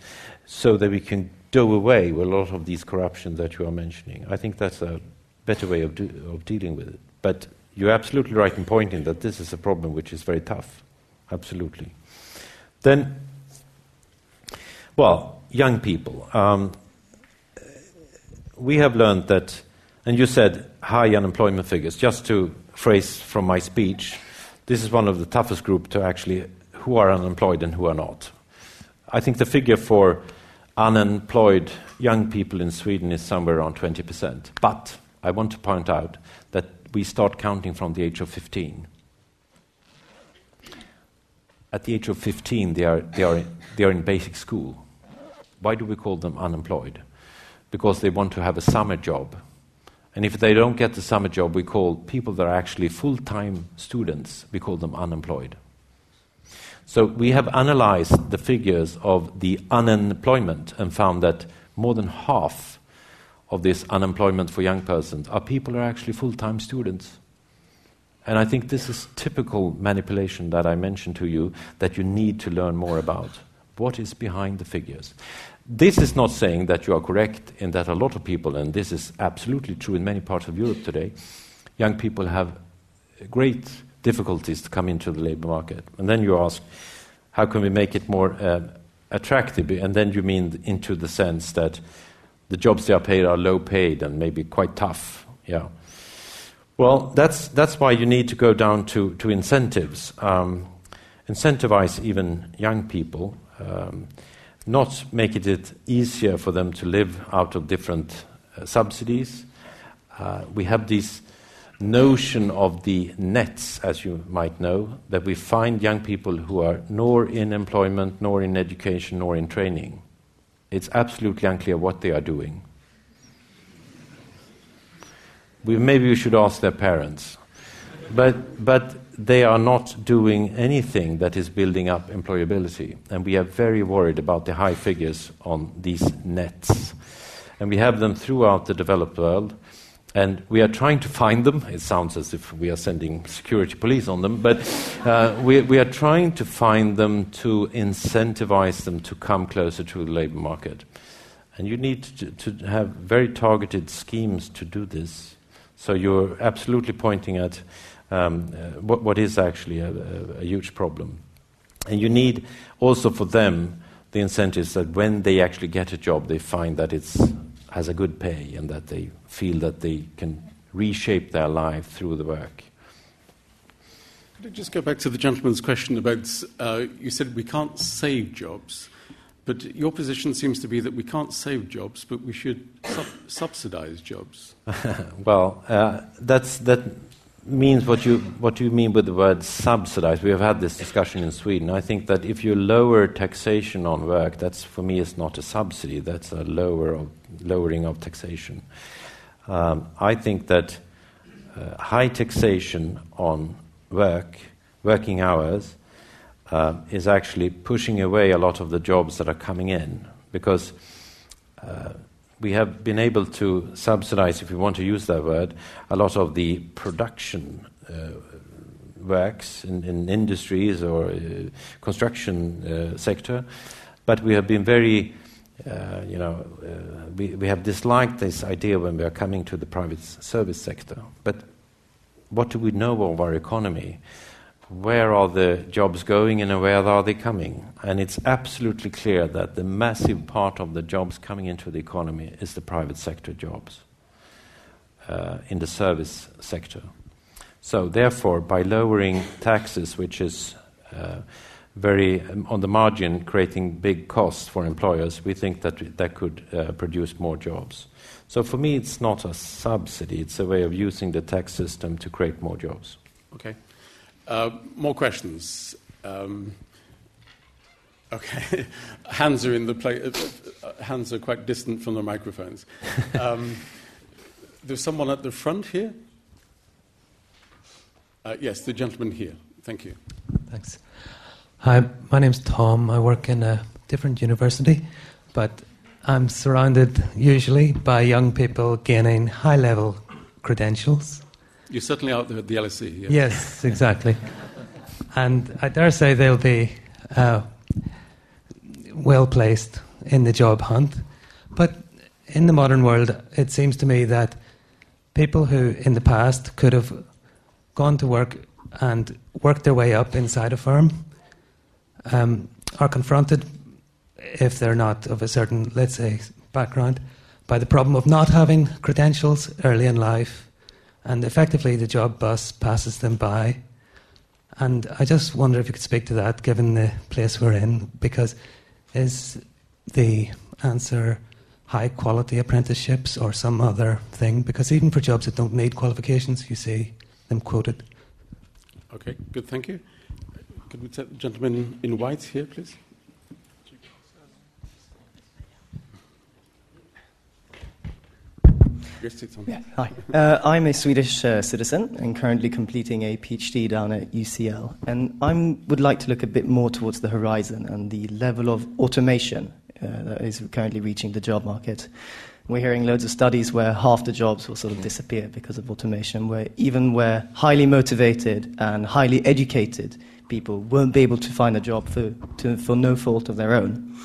S2: so that we can do away with a lot of these corruptions that you are mentioning. I think that's a better way of, do, of dealing with it. But you're absolutely right in pointing that this is a problem which is very tough. Absolutely. Then, well, young people. Um, we have learned that, and you said high unemployment figures. Just to phrase from my speech, this is one of the toughest groups to actually who are unemployed and who are not. I think the figure for unemployed young people in Sweden is somewhere around 20%. But I want to point out that we start counting from the age of 15. At the age of 15, they are, they are, they are in basic school. Why do we call them unemployed? Because they want to have a summer job. And if they don't get the summer job, we call people that are actually full time students, we call them unemployed. So we have analyzed the figures of the unemployment and found that more than half of this unemployment for young persons are people who are actually full-time students. And I think this is typical manipulation that I mentioned to you that you need to learn more about. What is behind the figures? This is not saying that you are correct in that a lot of people, and this is absolutely true in many parts of Europe today, young people have great difficulties to come into the labor market. And then you ask, how can we make it more uh, attractive? And then you mean into the sense that the jobs they are paid are low paid and maybe quite tough. Yeah. Well, that's, that's why you need to go down to, to incentives. Um, incentivize even young people, um, not making it easier for them to live out of different uh, subsidies. Uh, we have this notion of the NEETs, as you might know, that we find young people who are nor in employment, nor in education, nor in training. It's absolutely unclear what they are doing we, maybe we should ask their parents. But, but they are not doing anything that is building up employability. And we are very worried about the high figures on these NEETs. And we have them throughout the developed world. And we are trying to find them. It sounds as if we are sending security police on them, but uh, we, we, are trying to find them to incentivize them to come closer to the labor market. And you need to, to have very targeted schemes to do this. So you're absolutely pointing at um, uh, what, what is actually a, a, a, huge problem. And you need also for them the incentives that when they actually get a job, they find that it has a good pay and that they feel that they can reshape their life through the work.
S1: Could I just go back to the gentleman's question about uh, you said we can't save jobs. But your position seems to be that we can't save jobs, but we should sub- subsidize jobs.
S2: well, uh, that's, that means what you, what you mean with the word subsidize. We have had this discussion in Sweden. I think that if you lower taxation on work, that's for me is not a subsidy, that's a lower of, lowering of taxation. Um, I think that uh, high taxation on work, working hours, uh, is actually pushing away a lot of the jobs that are coming in because uh, we have been able to subsidize, if we want to use that word, a lot of the production uh, works in, in, industries or uh, construction uh, sector, but we have been very uh, you know, uh, we, we have disliked this idea when we are coming to the private service sector. But what do we know of our economy? Where are the jobs going and where are they coming? And it's absolutely clear that the massive part of the jobs coming into the economy is the private sector jobs uh, in the service sector. So, therefore, by lowering taxes, which is uh, very um, on the margin, creating big costs for employers, we think that that could uh, produce more jobs. So, for me, it's not a subsidy, it's a way of using the tax system to create more jobs.
S1: Okay. Uh, more questions? Um, okay. hands are in the place. Uh, uh, hands are quite distant from the microphones. Um, there's someone at the front here. Uh, yes, the gentleman here. Thank you.
S6: Thanks. Hi, my name's Tom. I work in a different university, but I'm surrounded usually by young people gaining high level credentials
S1: you're certainly out there at the LSE.
S6: Yes, exactly. and I dare say they'll be uh, well placed in the job hunt. But in the modern world, it seems to me that people who in the past could have gone to work and worked their way up inside a firm um, are confronted, if they're not of a certain, let's say, background, by the problem of not having credentials early in life and effectively the job bus passes them by. And I just wonder if you could speak to that, given the place we're in, because is the answer high quality apprenticeships or some other thing? Because even for jobs that don't need qualifications, you see them quoted.
S1: Okay, good, thank you. Could we take the gentleman in white here, please?
S7: Yeah, hi. Uh, I'm a Swedish uh, citizen and currently completing a PhD down at UCL. And I would like to look a bit more towards the horizon and the level of automation uh, that is currently reaching the job market. We're hearing loads of studies where half the jobs will sort of disappear because of automation, where even where highly motivated and highly educated people won't be able to find a job for, to, for no fault of their own.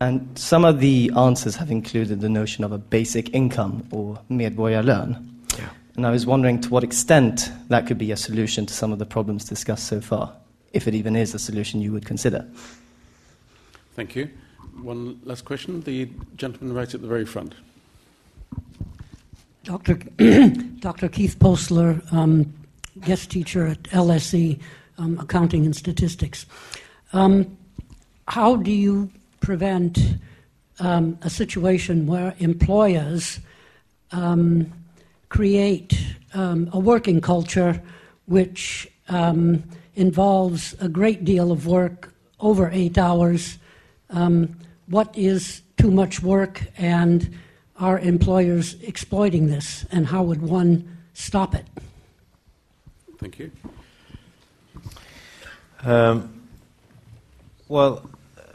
S7: And some of the answers have included the notion of a basic income or medborgarlön. Yeah. And I was wondering to what extent that could be a solution to some of the problems discussed so far, if it even is a solution you would consider.
S1: Thank you. One last question. The gentleman right at the very front.
S8: Dr. Dr. Keith Postler, um, guest teacher at LSE, um, Accounting and Statistics. Um, how do you prevent um, a situation where employers um, create um, a working culture which um, involves a great deal of work over eight hours. Um, what is too much work, and are employers exploiting this, and how would one stop it?
S1: Thank you.
S2: Um, well,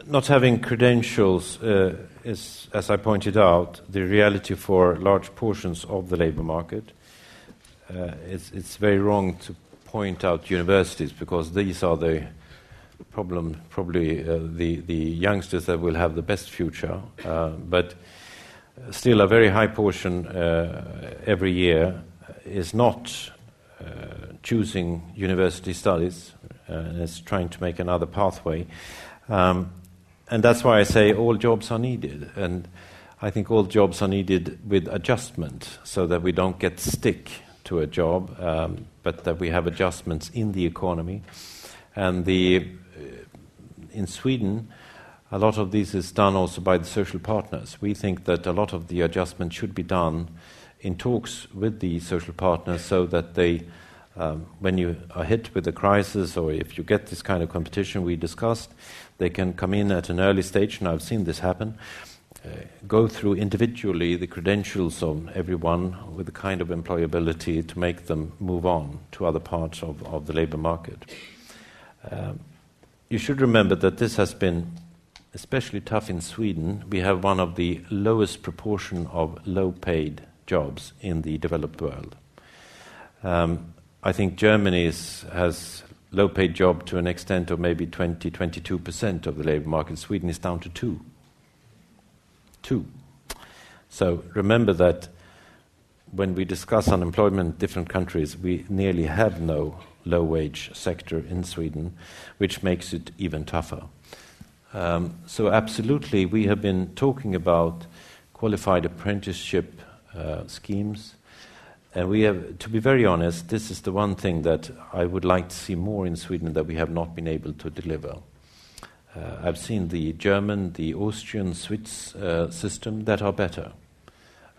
S2: not having credentials uh, is, as I pointed out, the reality for large portions of the labor market. Uh, it's, it's, very wrong to point out universities because these are the problem, probably uh, the, the youngsters that will have the best future. Uh, but still, a very high portion uh, every year is not uh, choosing university studies and is trying to make another pathway. Um, and that's why I say all jobs are needed. And I think all jobs are needed with adjustment so that we don't get stick to a job, um, but that we have adjustments in the economy. And the, uh, in Sweden, a lot of this is done also by the social partners. We think that a lot of the adjustment should be done in talks with the social partners so that they, um, when you are hit with a crisis or if you get this kind of competition we discussed, they can come in at an early stage, and I've seen this happen. Uh, go through individually the credentials of everyone with the kind of employability to make them move on to other parts of, of the labor market. Um, you should remember that this has been especially tough in Sweden. We have one of the lowest proportion of low paid jobs in the developed world. Um, I think Germany is, has low paid job to an extent of maybe 20, 22% of the labor market. Sweden is down to two. Two. So remember that when we discuss unemployment in different countries, we nearly have no low wage sector in Sweden, which makes it even tougher. Um, so, absolutely, we have been talking about qualified apprenticeship uh, schemes and we have, to be very honest, this is the one thing that I would like to see more in Sweden that we have not been able to deliver. Uh, I've seen the German, the Austrian, Swiss uh, system that are better.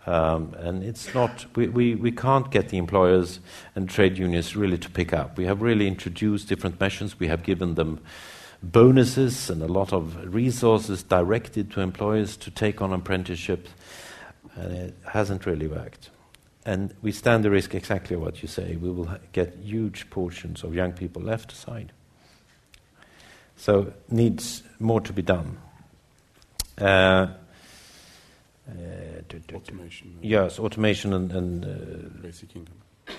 S2: Um, and it's not, we, we, we can't get the employers and trade unions really to pick up. We have really introduced different measures. We have given them bonuses and a lot of resources directed to employers to take on apprenticeships. And it hasn't really worked. And we stand the risk exactly what you say. We will get huge portions of young people left aside. So, needs more to be done. Uh,
S1: uh, automation.
S2: Yes, automation and. and uh,
S1: basic income.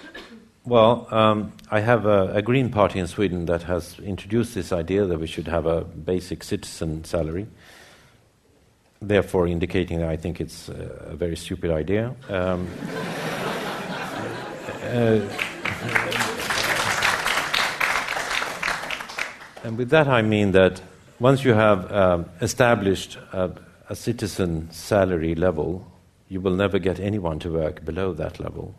S2: Well, um, I have a, a, Green Party in Sweden that has introduced this idea that we should have a basic citizen salary therefore indicating that I think it's a, a very stupid idea. Um, uh, and with that, I mean that once you have um, established a, a citizen salary level, you will never get anyone to work below that level.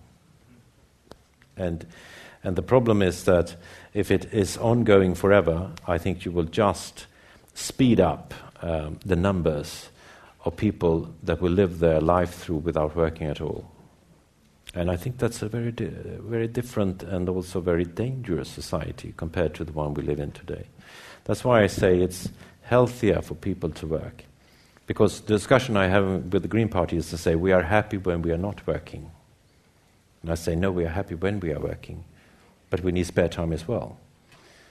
S2: And, and the problem is that if it is ongoing forever, I think you will just speed up um, the numbers of people that will live their life through without working at all. And I think that's a very, di- very different and also very dangerous society compared to the one we live in today. That's why I say it's healthier for people to work. Because the discussion I have with the Green Party is to say we are happy when we are not working. And I say, no, we are happy when we are working, but we need spare time as well.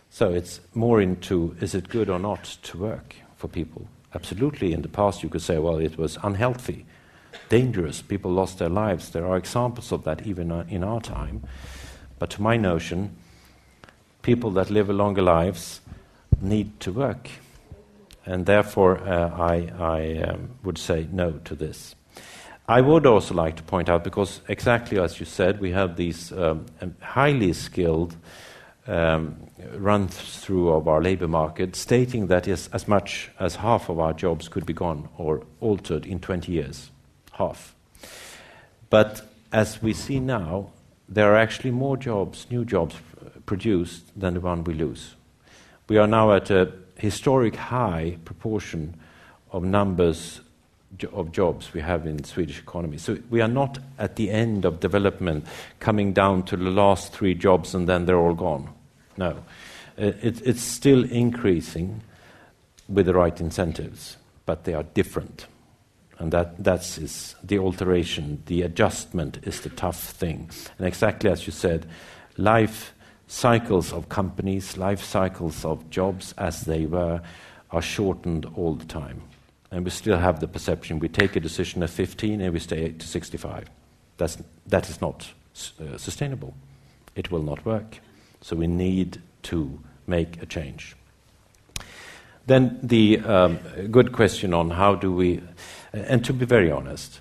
S2: So it's more into is it good or not to work for people? Absolutely. In the past, you could say, well, it was unhealthy, dangerous, people lost their lives. There are examples of that even in our time. But to my notion, people that live longer lives need to work. And therefore, uh, I, I um, would say no to this. I would also like to point out, because exactly as you said, we have these um, highly skilled um, run through of our labor market, stating that is as much as half of our jobs could be gone or altered in 20 years. Half. But as we see now, there are actually more jobs, new jobs produced than the one we lose. We are now at a historic high proportion of numbers of jobs we have in the Swedish economy. So we are not at the end of development coming down to the last three jobs and then they're all gone. No. Uh, it, it's still increasing with the right incentives, but they are different. And that that's is the alteration, the adjustment is the tough thing. And exactly as you said, life cycles of companies, life cycles of jobs as they were, are shortened all the time. And we still have the perception we take a decision at 15 and we stay to 65. That's, that is not uh, sustainable. It will not work. So we need to make a change. Then the um, good question on how do we, and to be very honest,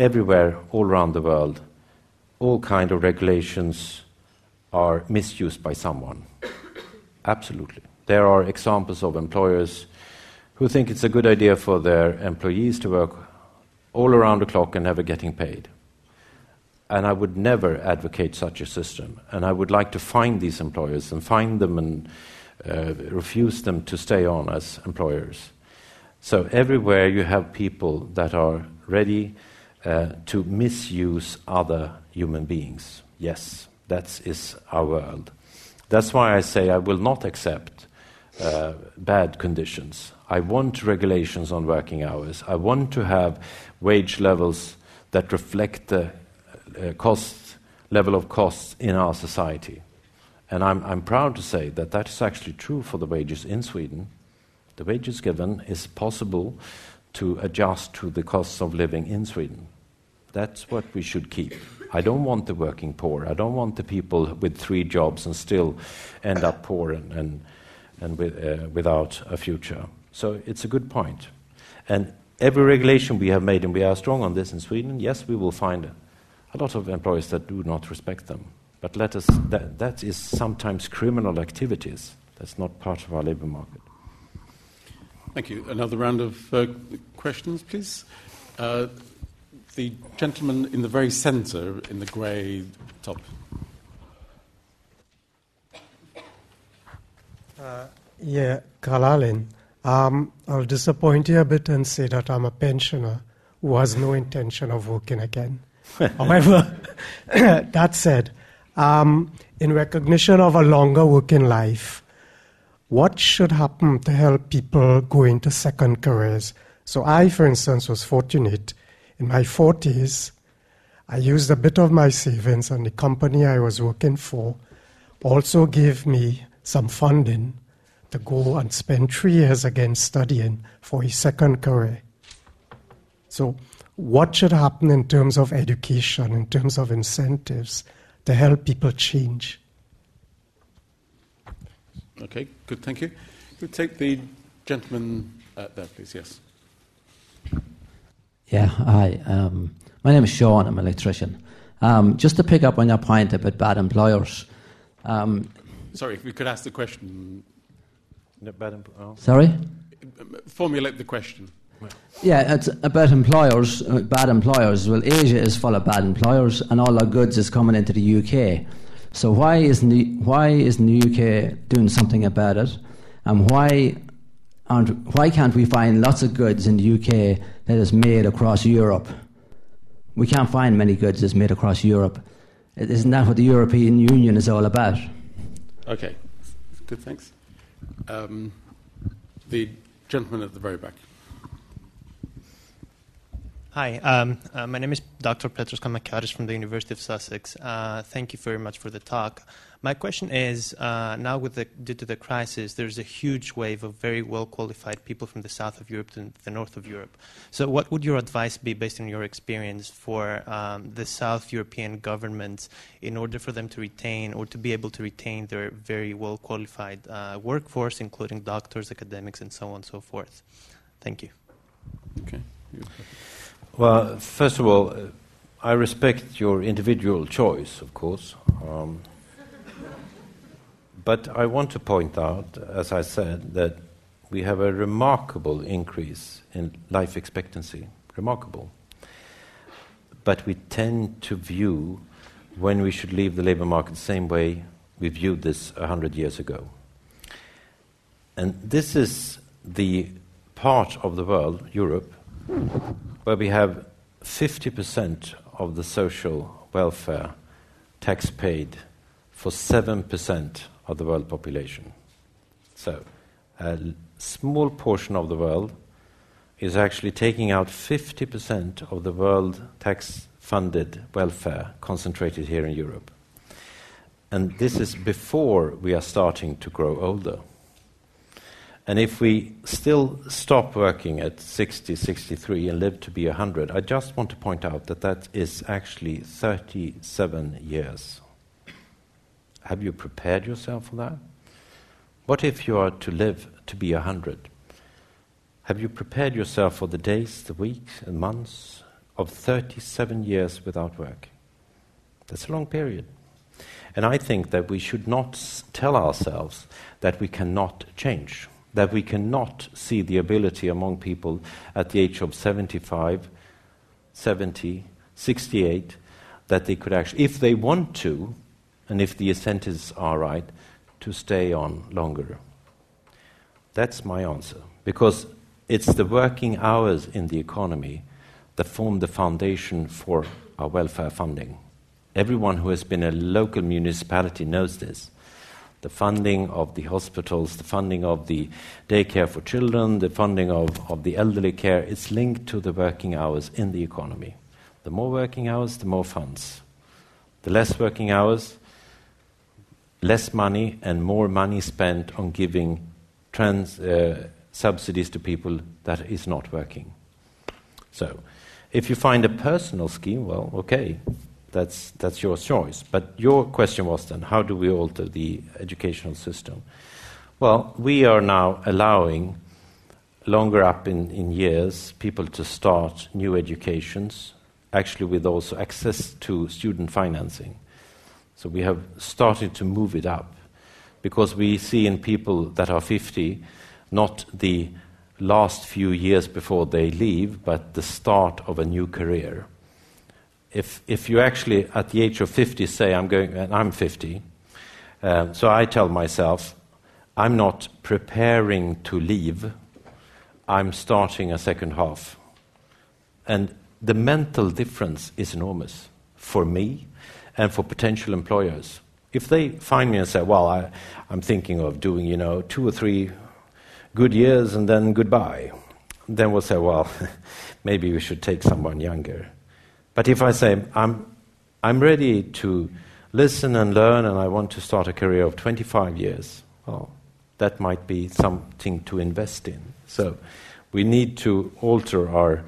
S2: everywhere, all around the world, all kind of regulations are misused by someone. Absolutely. There are examples of employers who think it's a good idea for their employees to work all around the clock and never getting paid. And I would never advocate such a system. And I would like to find these employers and find them and uh, refuse them to stay on as employers. So, everywhere you have people that are ready uh, to misuse other human beings. Yes, that is our world. That's why I say I will not accept uh, bad conditions. I want regulations on working hours. I want to have wage levels that reflect the uh, cost level of costs in our society. And I'm, I'm proud to say that that is actually true for the wages in Sweden. The wages given is possible to adjust to the costs of living in Sweden. That's what we should keep. I don't want the working poor. I don't want the people with three jobs and still end up poor and, and, and with, uh, without a future. So it's a good point. And every regulation we have made, and we are strong on this in Sweden, yes, we will find a lot of employers that do not respect them. But let us, that, that is sometimes criminal activities. That's not part of our labor market.
S1: Thank you. Another round of uh, questions, please. Uh, the gentleman in the very centre, in the grey top.
S9: Uh, yeah, Kalalin. Um, I'll disappoint you a bit and say that I'm a pensioner who has no intention of working again. However, that said, um, in recognition of a longer working life, what should happen to help people go into second careers? So, I, for instance, was fortunate in my 40s. I used a bit of my savings, and the company I was working for also gave me some funding to go and spend three years again studying for a second career. So, what should happen in terms of education, in terms of incentives to help people change?
S1: Okay, good, thank you. We'll take the gentleman uh, there, please, yes.
S10: Yeah, hi. Um, my name is Sean, I'm an electrician. Um, just to pick up on your point about bad employers. Um,
S1: Sorry, if we could ask the question.
S2: Bad oh.
S10: Sorry?
S1: Formulate the question.
S10: Yeah, it's about employers, uh, bad employers. Well, Asia is full of bad employers, and all our goods is coming into the UK. So why isn't the, why isn't the UK doing something about it? And why aren't, why can't we find lots of goods in the UK that is made across Europe? We can't find many goods that's made across Europe. Isn't that what the European Union is all about?
S1: Okay, good, thanks. Um, the gentleman at the very back.
S11: Hi, um, uh, my name is Dr. Petros Kamakaris from the University of Sussex. Uh, thank you very much for the talk. My question is uh, now, with the, due to the crisis, there's a huge wave of very well qualified people from the south of Europe to the north of Europe. So, what would your advice be, based on your experience, for um, the South European governments in order for them to retain or to be able to retain their very well qualified uh, workforce, including doctors, academics, and so on and so forth? Thank you.
S1: Okay.
S2: Well, first of all, I respect your individual choice, of course. Um, but I want to point out, as I said, that we have a remarkable increase in life expectancy. Remarkable. But we tend to view when we should leave the labor market the same way we viewed this 100 years ago. And this is the part of the world, Europe, where we have 50% of the social welfare tax paid for 7% of the world population. So, a small portion of the world is actually taking out 50% of the world tax funded welfare concentrated here in Europe. And this is before we are starting to grow older. And if we still stop working at 60, 63 and live to be 100, I just want to point out that that is actually 37 years. Have you prepared yourself for that? What if you are to live to be 100? Have you prepared yourself for the days, the weeks, and months of 37 years without work? That's a long period. And I think that we should not tell ourselves that we cannot change that we cannot see the ability among people at the age of 75, 70, 68, that they could actually, if they want to, and if the incentives are right, to stay on longer. That's my answer. Because it's the working hours in the economy that form the foundation for our welfare funding. Everyone who has been a local municipality knows this the funding of the hospitals, the funding of the daycare for children, the funding of, of the elderly care, it's linked to the working hours in the economy. The more working hours, the more funds. The less working hours, less money, and more money spent on giving trans, uh, subsidies to people that is not working. So, if you find a personal scheme, well, okay, that's, that's your choice. But your question was then how do we alter the educational system? Well, we are now allowing longer up in, in years people to start new educations, actually, with also access to student financing. So we have started to move it up because we see in people that are 50 not the last few years before they leave, but the start of a new career if, if you actually, at the age of 50, say, I'm going, and I'm 50, um, so I tell myself, I'm not preparing to leave, I'm starting a second half. And the mental difference is enormous for me and for potential employers. If they find me and say, well, I, I'm thinking of doing, you know, two or three good years and then goodbye, then we'll say, well, maybe we should take someone younger. But if I say, I'm, I'm ready to listen and learn and I want to start a career of 25 years, well, that might be something to invest in. So we need to alter our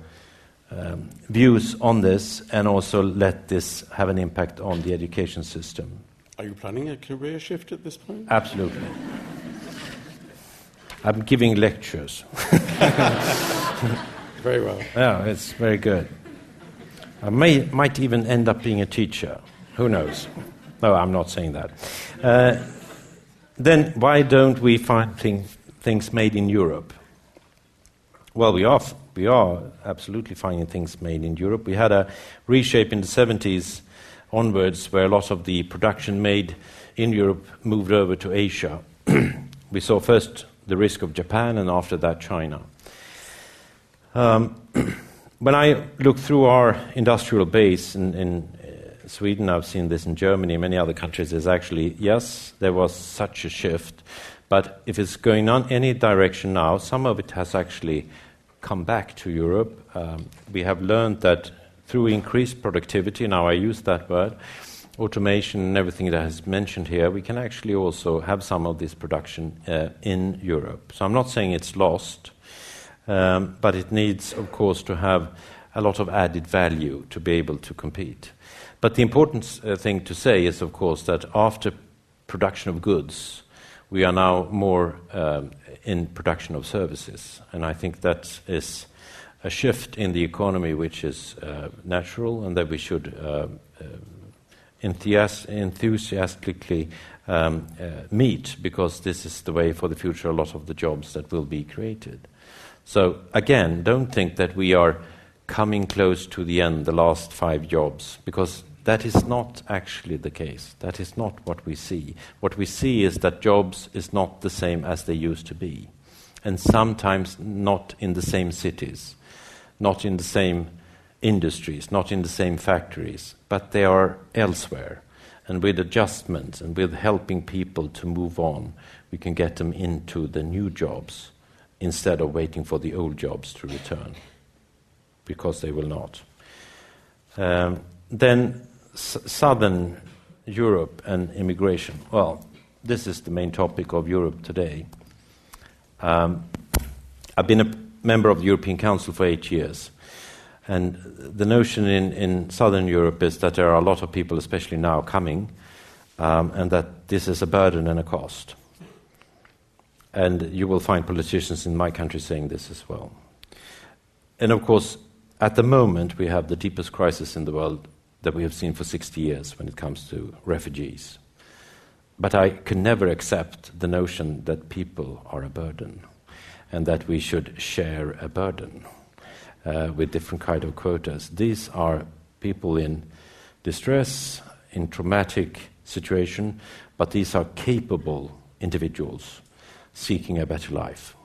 S2: um, views on this and also let this have an impact on the education system.
S1: Are you planning a career shift at this point?
S2: Absolutely. I'm giving lectures.
S1: very well.
S2: Yeah, it's very good. I may, might even end up being a teacher. Who knows? No, I'm not saying that. Uh, then why don't we find thing, things made in Europe? Well, we are, we are absolutely finding things made in Europe. We had a reshape in the 70s onwards where a lot of the production made in Europe moved over to Asia. we saw first the risk of Japan and after that China. Um, when I look through our industrial base in, in uh, Sweden, I've seen this in Germany, many other countries, is actually, yes, there was such a shift, but if it's going on any direction now, some of it has actually come back to Europe. Um, we have learned that through increased productivity, now I use that word, automation and everything that is mentioned here, we can actually also have some of this production uh, in Europe. So I'm not saying it's lost, um, but it needs, of course, to have a lot of added value to be able to compete. But the important uh, thing to say is, of course, that after production of goods, we are now more um, in production of services. And I think that is a shift in the economy which is uh, natural and that we should uh, uh, enthusi- enthusiastically um, uh, meet because this is the way for the future a lot of the jobs that will be created. So, again, don't think that we are coming close to the end, the last five jobs, because that is not actually the case. That is not what we see. What we see is that jobs is not the same as they used to be, and sometimes not in the same cities, not in the same industries, not in the same factories, but they are elsewhere. And with adjustments and with helping people to move on, we can get them into the new jobs instead of waiting for the old jobs to return, because they will not. Um, then S- Southern Europe and immigration. Well, this is the main topic of Europe today. Um, I've been a member of the European Council for eight years. And the notion in, in Southern Europe is that there are a lot of people, especially now, coming, um, and that this is a burden and a cost. And you will find politicians in my country saying this as well. And of course, at the moment, we have the deepest crisis in the world that we have seen for 60 years when it comes to refugees. But I can never accept the notion that people are a burden and that we should share a burden uh, with different kind of quotas. These are people in distress, in traumatic situation, but these are capable individuals seeking a better life.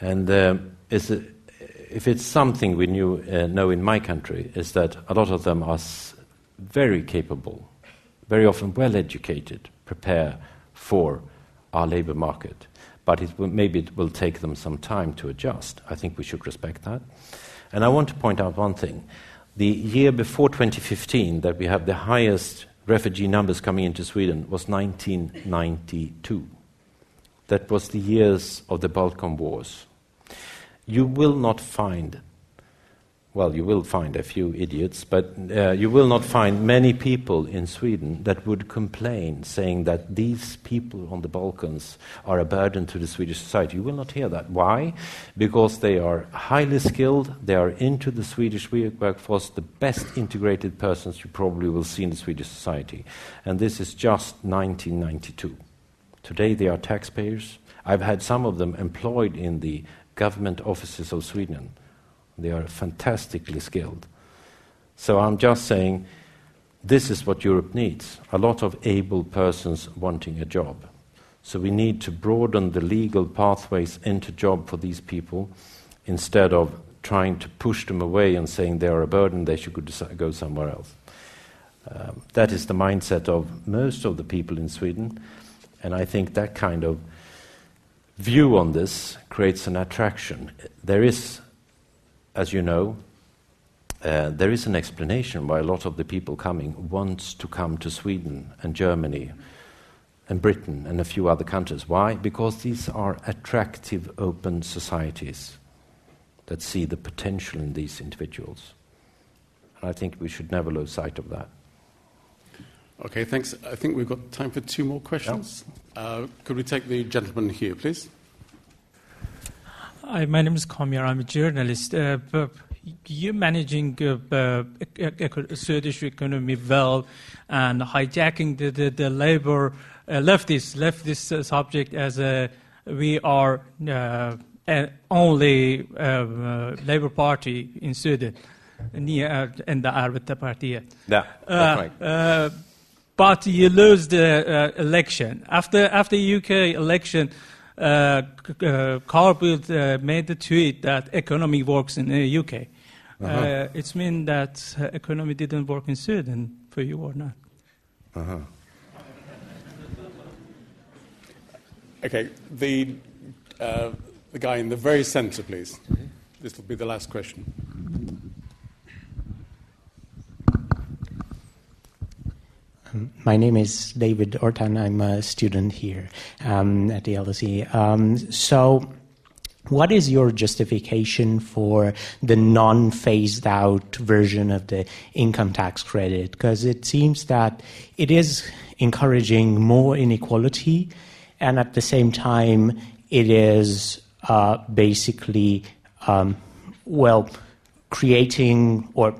S2: And uh, if it's something we knew, uh, know in my country, is that a lot of them are very capable, very often well educated, prepare for our labor market. But it will, maybe it will take them some time to adjust. I think we should respect that. And I want to point out one thing. The year before 2015, that we have the highest refugee numbers coming into Sweden, was 1992. That was the years of the Balkan Wars you will not find, well, you will find a few idiots, but uh, you will not find many people in Sweden that would complain, saying that these people on the Balkans are a burden to the Swedish society. You will not hear that. Why? Because they are highly skilled, they are into the Swedish workforce, the best integrated persons you probably will see in the Swedish society. And this is just 1992. Today they are taxpayers. I've had some of them employed in the government offices of Sweden. They are fantastically skilled. So I'm just saying this is what Europe needs a lot of able persons wanting a job. So we need to broaden the legal pathways into job for these people instead of trying to push them away and saying they are a burden, they should go somewhere else. Um, that is the mindset of most of the people in Sweden, and I think that kind of view on this creates an attraction. There is, as you know, uh, there is an explanation why a lot of the people coming wants to come to Sweden and Germany and Britain and a few other countries. Why? Because these are attractive, open societies that see the potential in these individuals. And I think we should never lose sight of that.
S1: Okay, thanks. I think we've got time for two more questions. Uh, could we take the gentleman here, please?
S12: Hi, my name is Kamyar. I'm a journalist. Uh, you're managing uh, uh, Swedish economy well and hijacking the, the, the labor uh, leftist leftist uh, subject as a we are uh, only uh, labor party in Sweden. Ni är enda arbetarpartiet.
S2: Yeah, that's right.
S12: But you lose the election after after UK election uh, uh, Carl Bildt uh, made the tweet that economy works in the UK. Uh-huh. Uh, it's mean that uh, economy didn't work in Sweden for you or not?
S1: Uh-huh. Okay, the uh, the guy in the very centre, please. this will be the last question.
S13: My name is David Ortan. I'm a student here um, at the LSE. Um, so, what is your justification for the non phased out version of the income tax credit? Because it seems that it is encouraging more inequality, and at the same time, it is uh, basically, um, well, creating or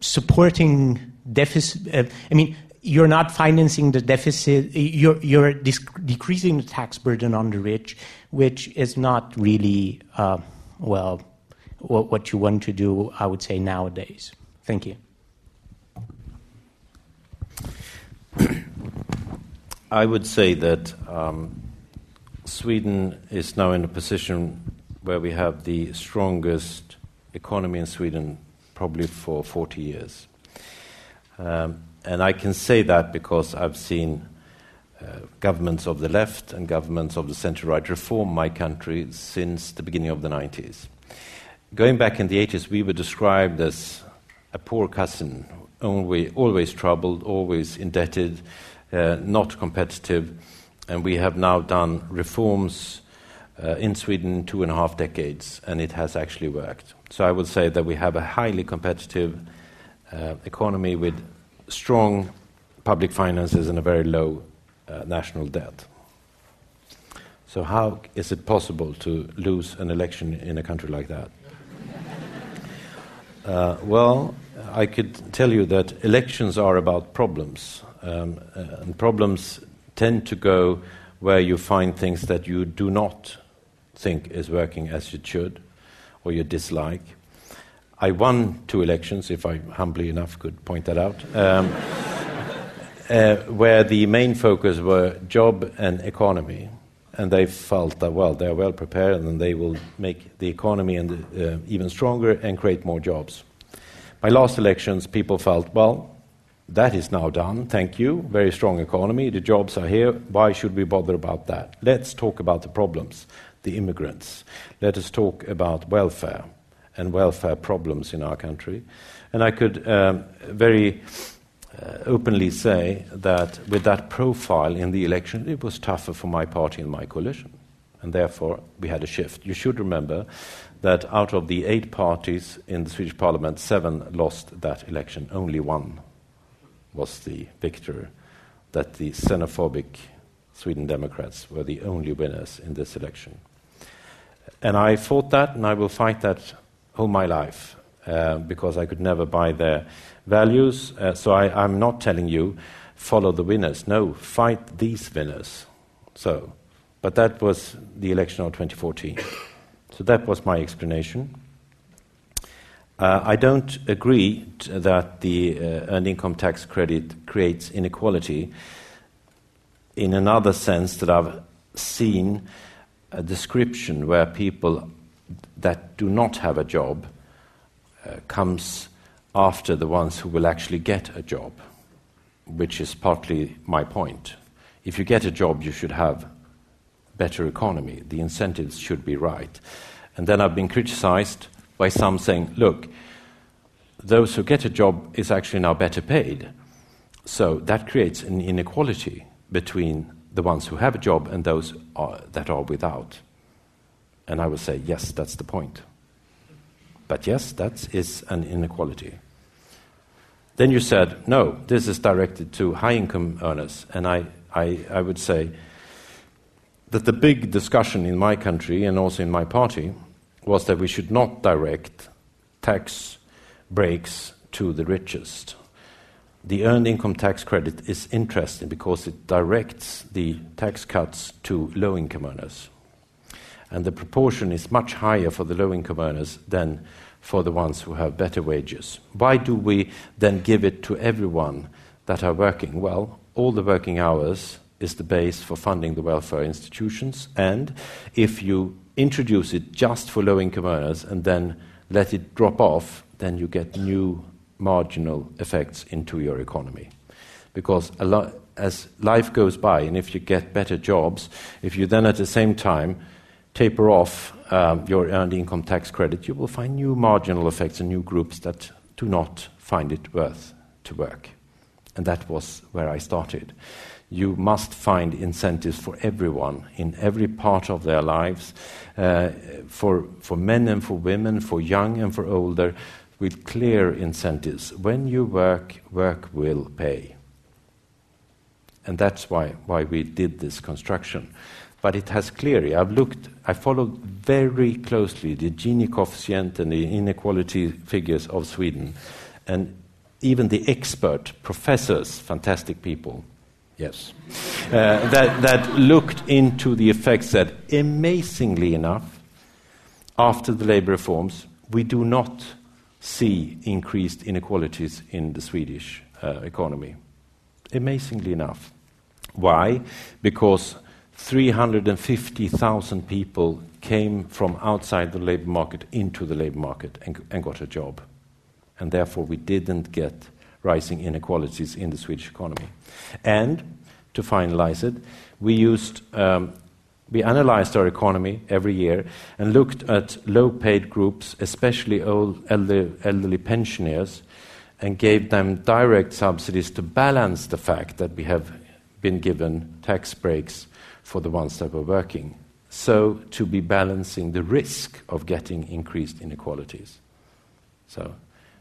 S13: supporting deficit. Uh, I mean, you're not financing the deficit, you're, you're decreasing the tax burden on the rich, which is not really, uh, well, what, you want to do, I would say, nowadays. Thank you.
S2: I would say that um, Sweden is now in a position where we have the strongest economy in Sweden probably for 40 years. Um, and I can say that because I've seen uh, governments of the left and governments of the center right reform my country since the beginning of the 90s. Going back in the 80s, we were described as a poor cousin, always, always troubled, always indebted, uh, not competitive. And we have now done reforms uh, in Sweden two and a half decades, and it has actually worked. So I would say that we have a highly competitive uh, economy with strong public finances and a very low uh, national debt. So, how is it possible to lose an election in a country like that? Uh, well, I could tell you that elections are about problems, um, uh, and problems tend to go where you find things that you do not think is working as it should, or you dislike. I won two elections, if I humbly enough could point that out, um, uh, where the main focus were job and economy. And they felt that, well, they're well prepared and they will make the economy and, uh, even stronger and create more jobs. My last elections, people felt, well, that is now done, thank you. Very strong economy, the jobs are here. Why should we bother about that? Let's talk about the problems, the immigrants. Let us talk about welfare and welfare problems in our country. And I could um, very uh, openly say that with that profile in the election, it was tougher for my party and my coalition. And therefore, we had a shift. You should remember that out of the eight parties in the Swedish parliament, seven lost that election. Only one was the victor, that the xenophobic Sweden Democrats were the only winners in this election. And I fought that, and I will fight that all my life uh, because I could never buy their values. Uh, so I, am not telling you follow the winners. No, fight these winners. So, but that was the election of 2014. So that was my explanation. Uh, I don't agree that the uh, earned income tax credit creates inequality in another sense that I've seen a description where people that do not have a job uh, comes after the ones who will actually get a job, which is partly my point. If you get a job, you should have better economy. The incentives should be right. And then I've been criticized by some saying, look, those who get a job is actually now better paid. So that creates an inequality between the ones who have a job and those are, that are without. And I would say, yes, that's the point. But yes, that is an inequality. Then you said, no, this is directed to high income earners. And I, I, I would say that the big discussion in my country and also in my party was that we should not direct tax breaks to the richest. The earned income tax credit is interesting because it directs the tax cuts to low income earners and the proportion is much higher for the low income earners than for the ones who have better wages. Why do we then give it to everyone that are working? Well, all the working hours is the base for funding the welfare institutions, and if you introduce it just for low income earners and then let it drop off, then you get new marginal effects into your economy. Because as life goes by, and if you get better jobs, if you then at the same time taper off um, your earned income tax credit, you will find new marginal effects and new groups that do not find it worth to work. And that was where I started. You must find incentives for everyone in every part of their lives, uh, for, for men and for women, for young and for older, with clear incentives. When you work, work will pay. And that's why, why we did this construction. But it has clearly, I've looked, I followed very closely the Gini coefficient and the inequality figures of Sweden. And even the expert professors, fantastic people, yes, uh, that, that looked into the effects that, amazingly enough, after the labor reforms, we do not see increased inequalities in the Swedish uh, economy. Amazingly enough. Why? Because 350,000 people came from outside the labor market into the labor market and, and, got a job. And therefore, we didn't get rising inequalities in the Swedish economy. And to finalize it, we used. Um, we analyzed our economy every year and looked at low paid groups, especially old elderly, elderly pensioners, and gave them direct subsidies to balance the fact that we have been given tax breaks for the ones that were working. So, to be balancing the risk of getting increased inequalities. So,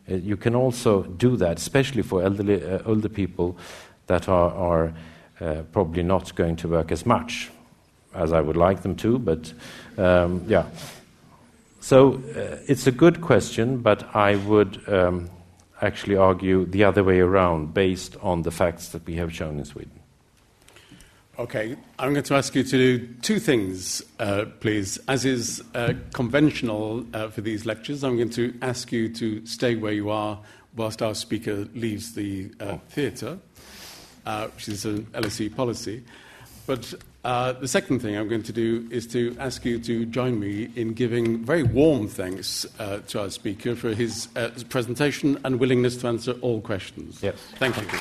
S2: uh, you can also do that, especially for elderly, uh, older people that are, are uh, probably not going to work as much as I would like them to, but um, yeah. So uh, it's a good question, but I would um, actually argue the other way around based on the facts that we have shown in Sweden.
S1: Okay, I'm going to ask you to do two things, uh, please. As is uh, conventional uh, for these lectures, I'm going to ask you to stay where you are whilst our speaker leaves the uh, theatre, uh, which is an LSE policy. But uh, the second thing I'm going to do is to ask you to join me in giving very warm thanks to our speaker for his presentation and willingness to answer all questions.
S2: Yes.
S1: Thank you.